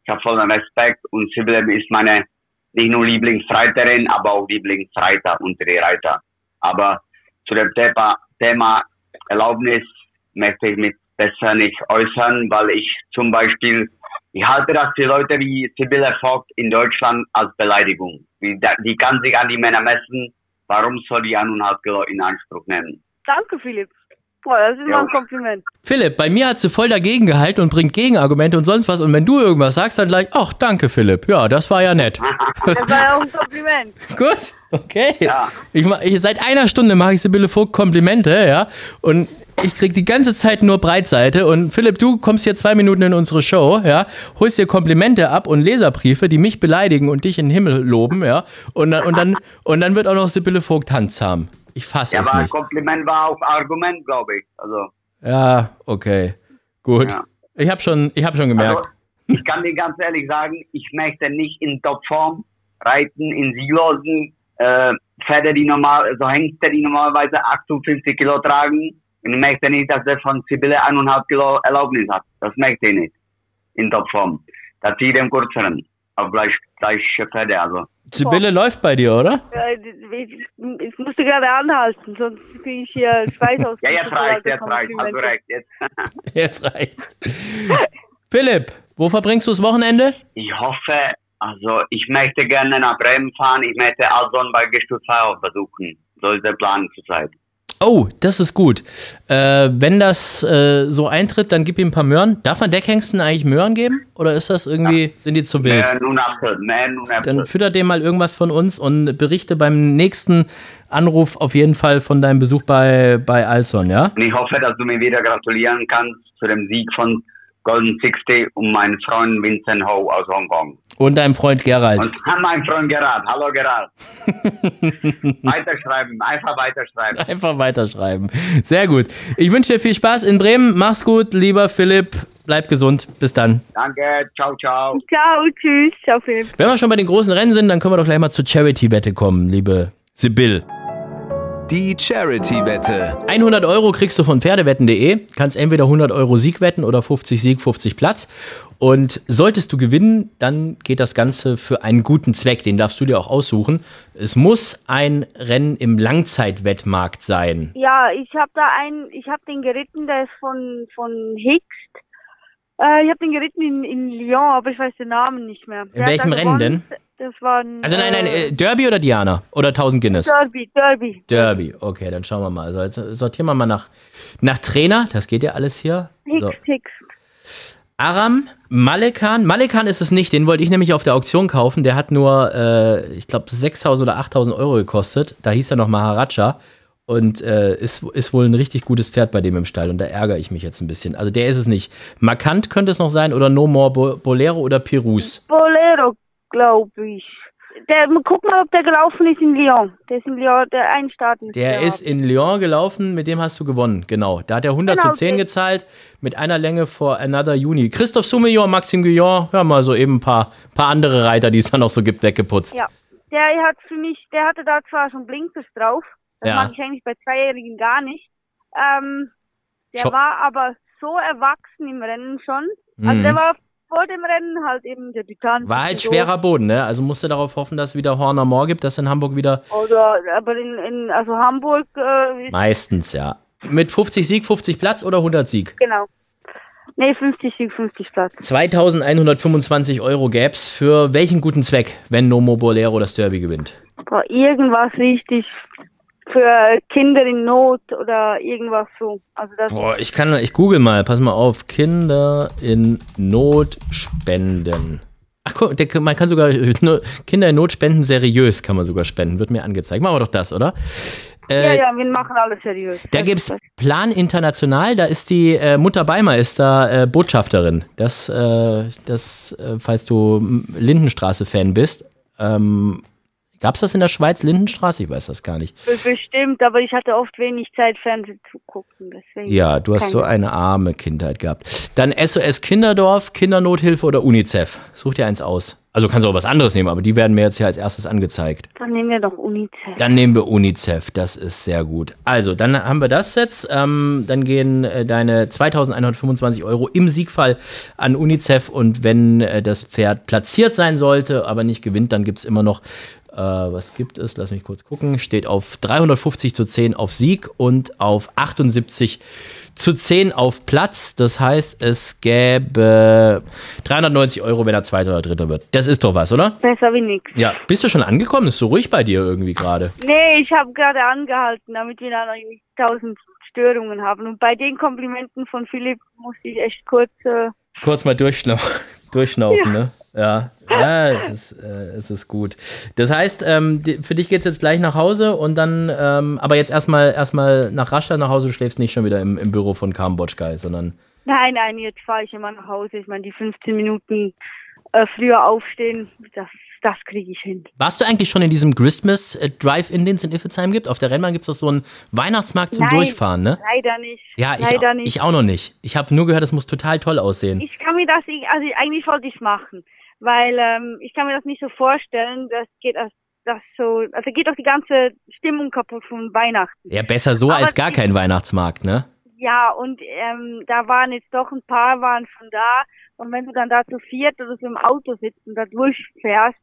Ich habe vollen Respekt und Sibylle ist meine nicht nur Lieblingsreiterin, aber auch Lieblingsreiter unter die Reiter. Aber zu dem Thema, Thema Erlaubnis möchte ich mich besser nicht äußern, weil ich zum Beispiel, ich halte das für Leute wie Sibylle Vogt in Deutschland als Beleidigung. Die, die kann sich an die Männer messen warum soll die eineinhalb Kilo in Anspruch nehmen? Danke, Philipp. Boah, das ist mal ein Kompliment. Philipp, bei mir hat sie voll dagegen gehalten und bringt Gegenargumente und sonst was. Und wenn du irgendwas sagst, dann gleich, ach, danke, Philipp. Ja, das war ja nett. Das war ja auch ein Kompliment. Gut, okay. Ja. Ich, ich, seit einer Stunde mache ich Sibylle Vogt Komplimente, ja. Und ich krieg die ganze Zeit nur Breitseite. Und Philipp, du kommst hier zwei Minuten in unsere Show, ja, holst dir Komplimente ab und Leserbriefe, die mich beleidigen und dich in den Himmel loben, ja. Und dann, und dann, und dann wird auch noch Sibylle Vogt handzahm. Ich fasse Ja, es aber ein nicht. Kompliment war auch Argument, glaube ich. Also, Ja, okay. Gut. Ja. Ich habe schon, ich hab schon gemerkt. also, ich kann dir ganz ehrlich sagen, ich möchte nicht in Topform reiten, in Silosen, äh, Pferde, die normal, also Hengste, die normalerweise 58 Kilo tragen. Und ich möchte nicht, dass der von Sibylle eineinhalb Kilo Erlaubnis hat. Das möchte ich nicht. In Topform. Da zieht er im Auf gleich, gleich Pferde, also. Sibylle läuft bei dir, oder? Ich ich musste gerade anhalten, sonst kriege ich hier Schweiß aus. Ja, jetzt reicht, also jetzt reicht. Hast du Komplimente. recht. Jetzt. Jetzt reicht's. Philipp, wo verbringst du das Wochenende? Ich hoffe, also ich möchte gerne nach Bremen fahren. Ich möchte Alson bei Gestut Freihof besuchen. So ist der Plan zurzeit. Oh, das ist gut. Äh, wenn das äh, so eintritt, dann gib ihm ein paar Möhren. Darf man Deckhengsten eigentlich Möhren geben? Oder ist das irgendwie, sind die zu wild? Mehr nun Apfel, mehr nun Dann Apfel. fütter dem mal irgendwas von uns und berichte beim nächsten Anruf auf jeden Fall von deinem Besuch bei, bei Alson, ja? Und ich hoffe, dass du mir wieder gratulieren kannst zu dem Sieg von Golden 60 und meinen Freund Vincent Ho aus Hongkong. Und deinem Freund Gerald. Und mein Freund Gerard. Hallo Gerard. weiterschreiben, einfach weiterschreiben. Einfach weiterschreiben. Sehr gut. Ich wünsche dir viel Spaß in Bremen. Mach's gut, lieber Philipp. Bleib gesund. Bis dann. Danke, ciao, ciao. Ciao, tschüss. Ciao, Philipp. Wenn wir schon bei den großen Rennen sind, dann können wir doch gleich mal zur Charity-Wette kommen, liebe Sibyl. Die Charity-Wette. 100 Euro kriegst du von Pferdewetten.de. Kannst entweder 100 Euro Sieg wetten oder 50 Sieg, 50 Platz. Und solltest du gewinnen, dann geht das Ganze für einen guten Zweck. Den darfst du dir auch aussuchen. Es muss ein Rennen im Langzeitwettmarkt sein. Ja, ich habe da einen, ich habe den geritten, der ist von, von Hickst. Äh, ich habe den geritten in, in Lyon, aber ich weiß den Namen nicht mehr. Der hat welchem Rennen gewonnen. Das war ein Also nein, nein, äh, Derby oder Diana? Oder 1000 Guinness? Derby, Derby. Derby, okay, dann schauen wir mal. Also jetzt sortieren wir mal nach, nach Trainer. Das geht ja alles hier. Hickst, So. Hickst. Aram, Malekan. Malekan ist es nicht, den wollte ich nämlich auf der Auktion kaufen. Der hat nur, äh, ich glaube, 6.000 oder 8.000 Euro gekostet. Da hieß er noch Maharaja. Und äh, ist, ist wohl ein richtig gutes Pferd bei dem im Stall. Und da ärgere ich mich jetzt ein bisschen. Also der ist es nicht. Markant könnte es noch sein oder No More Bo Bolero oder Pirus. Bolero, glaube ich. Der, guck mal, ob der gelaufen ist in Lyon. Der ist in Lyon, der Einstarten. ist Der ist in Lyon gelaufen, mit dem hast du gewonnen. Genau. Da hat er 100 Genau, zu 10 der- gezahlt, mit einer Länge vor Another Juni. Christoph Soumillon, Maxim Guillon, hör mal so eben ein paar, paar andere Reiter, die es da noch so gibt, weggeputzt. Ja. Der hat für mich, der hatte da zwar schon Blinkers drauf. Das Ja. mag ich eigentlich bei Zweijährigen gar nicht. Ähm, der Scho- war aber so erwachsen im Rennen schon. Also der Mhm. war vor dem Rennen halt eben der Titan. War halt schwerer Boden, ne? Also musste darauf hoffen, dass es wieder Horner Moor gibt, dass in Hamburg wieder Oder, aber in, in also Hamburg, äh, meistens, ja. Mit 50 Sieg, 50 Platz oder 100 Sieg? genau. Nee, 50 Sieg, 50 Platz. 2125 Euro gäb's für welchen guten Zweck, wenn Nomo Bolero das Derby gewinnt? Boah, irgendwas richtig für Kinder in Not oder irgendwas so. Also das Boah, ich kann, ich google mal, pass mal auf. Kinder in Not spenden. Ach guck, der, man kann sogar Kinder in Not spenden seriös, kann man sogar spenden. Wird mir angezeigt. Machen wir doch das, oder? ja, Äh, ja, wir machen alles seriös. Da ist das. Plan International, da ist die äh, Mutter Beimer ist da äh, Botschafterin. Das, äh, das äh, falls du Lindenstraße-Fan bist. Ähm, gab's das in der Schweiz, Lindenstraße? Ich weiß das gar nicht. Bestimmt, aber ich hatte oft wenig Zeit, Fernsehen zu gucken. Deswegen Ja, du hast so eine arme Kindheit gehabt. Dann SOS Kinderdorf, Kindernothilfe oder UNICEF. Such dir eins aus. Also kannst du auch was anderes nehmen, aber die werden mir jetzt hier als erstes angezeigt. Dann nehmen wir doch UNICEF. Dann nehmen wir UNICEF, das ist sehr gut. Also, dann haben wir das jetzt. Ähm, dann gehen äh, deine 2125 Euro im Siegfall an UNICEF und wenn äh, das Pferd platziert sein sollte, aber nicht gewinnt, dann gibt es immer noch Äh, was gibt es? Lass mich kurz gucken. Steht auf 350 zu 10 auf Sieg und auf 78 zu 10 auf Platz. Das heißt, es gäbe 390 Euro, wenn er Zweiter oder Dritter wird. Das ist doch was, oder? Besser wie nix. Ja. Bist du schon angekommen? Ist so ruhig bei dir irgendwie gerade. Nee, ich habe gerade angehalten, damit wir dann noch nicht tausend Störungen haben. Und bei den Komplimenten von Philipp musste ich echt kurz. Äh, Kurz mal durchschnau durchschnaufen, ne? Ja, ja, es ist, äh, es ist gut. Das heißt, ähm, für dich geht es jetzt gleich nach Hause und dann, ähm, aber jetzt erstmal erstmal nach Rastatt nach Hause, du schläfst nicht schon wieder im, im Büro von Kambodschkai, sondern. nein, nein, jetzt fahre ich immer nach Hause. Ich meine, die 15 Minuten äh, früher aufstehen, das, das kriege ich hin. Warst du eigentlich schon in diesem Christmas äh, Drive-In, den es in Iffezheim gibt? Auf der Rennbahn gibt es doch so einen Weihnachtsmarkt zum Nein, Durchfahren, ne? Leider nicht. Ja, ich, leider nicht. ich auch noch nicht. Ich habe nur gehört, es muss total toll aussehen. Ich kann mir das, also eigentlich wollte ich es machen, weil ähm, ich kann mir das nicht so vorstellen, das geht das, das so, also geht doch die ganze Stimmung kaputt von Weihnachten. Ja, besser so Aber als gar kein Weihnachtsmarkt, ne? Ja, und ähm, da waren jetzt doch ein paar waren schon da und wenn du dann da zu viert oder so im Auto sitzt und da durchfährst,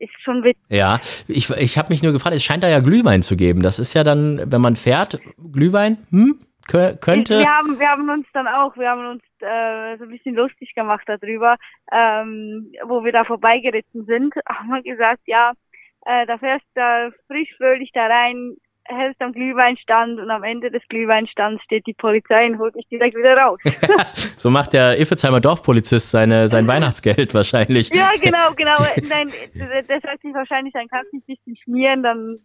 ist schon witzig. Ja, ich, ich habe mich nur gefragt, es scheint da ja Glühwein zu geben. Das ist ja dann, wenn man fährt, Glühwein, hm, könnte. Wir haben, wir haben uns dann auch, wir haben uns äh, so ein bisschen lustig gemacht darüber, ähm, wo wir da vorbeigeritten sind, haben wir gesagt, ja, äh, da fährst du frisch fröhlich da rein, hältst am Glühweinstand und am Ende des Glühweinstands steht die Polizei und holt dich direkt wieder raus. So macht der Iffelsheimer Dorfpolizist seine, sein Weihnachtsgeld wahrscheinlich. ja, genau, genau. Nein, das hört sich wahrscheinlich, dann kannst du dich ein bisschen schmieren, dann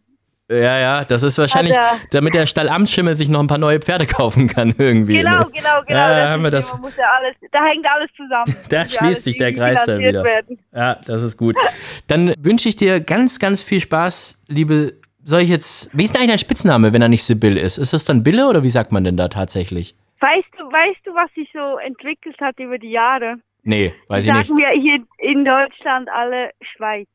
Ja, ja, das ist wahrscheinlich, Hat damit der Stallamtsschimmel sich noch ein paar neue Pferde kaufen kann irgendwie. Genau, ne? genau, genau. Ja, das haben wir das. ja alles, da hängt alles zusammen. Da ja schließt sich der Kreis dann wieder. Werden. Ja, das ist gut. Dann wünsche ich dir ganz, ganz viel Spaß, liebe. Soll ich jetzt. Wie ist denn eigentlich dein Spitzname, wenn er nicht Sibylle ist? Ist das dann Bille oder wie sagt man denn da tatsächlich? Weißt du, weißt du, was sich so entwickelt hat über die Jahre? Nee, weiß ich nicht. Sagen wir hier in Deutschland alle Schweiz.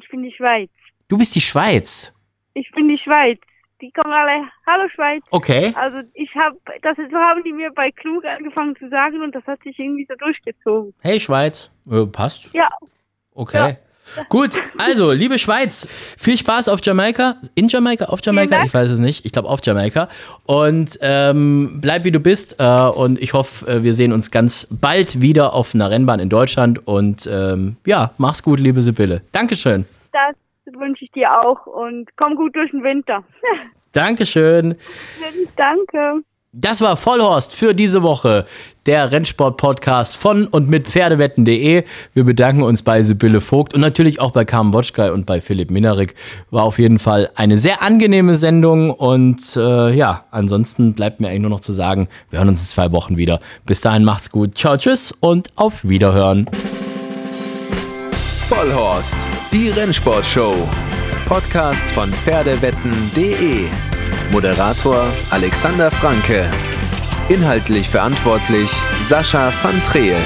Ich bin die Schweiz. Du bist die Schweiz. Ich bin die Schweiz. Die kommen alle, hallo Schweiz. Okay. Also ich habe, das ist, so haben die mir bei Klug angefangen zu sagen und das hat sich irgendwie so durchgezogen. Hey Schweiz. Äh, passt. Ja, Okay. Gut, also, liebe Schweiz, viel Spaß auf Jamaika. In Jamaika? Auf Jamaika? Ich weiß es nicht. Ich glaube auf Jamaika. Und ähm, bleib wie du bist. Äh, und ich hoffe, äh, wir sehen uns ganz bald wieder auf einer Rennbahn in Deutschland. Und ähm, ja, mach's gut, liebe Sibylle. Dankeschön. das wünsche ich dir auch und komm gut durch den Winter. Dankeschön. Danke. Das war Vollhorst für diese Woche, der Rennsport-Podcast von und mit Pferdewetten.de. Wir bedanken uns bei Sibylle Vogt und natürlich auch bei Carmen Wotschkai und bei Philipp Minarik. War auf jeden Fall eine sehr angenehme Sendung und äh, ja, ansonsten bleibt mir eigentlich nur noch zu sagen, wir hören uns in zwei Wochen wieder. Bis dahin macht's gut. Ciao, tschüss und auf Wiederhören. Vollhorst, die Rennsportshow. Podcast von Pferdewetten.de. Moderator Alexander Franke. Inhaltlich verantwortlich Sascha van Treel.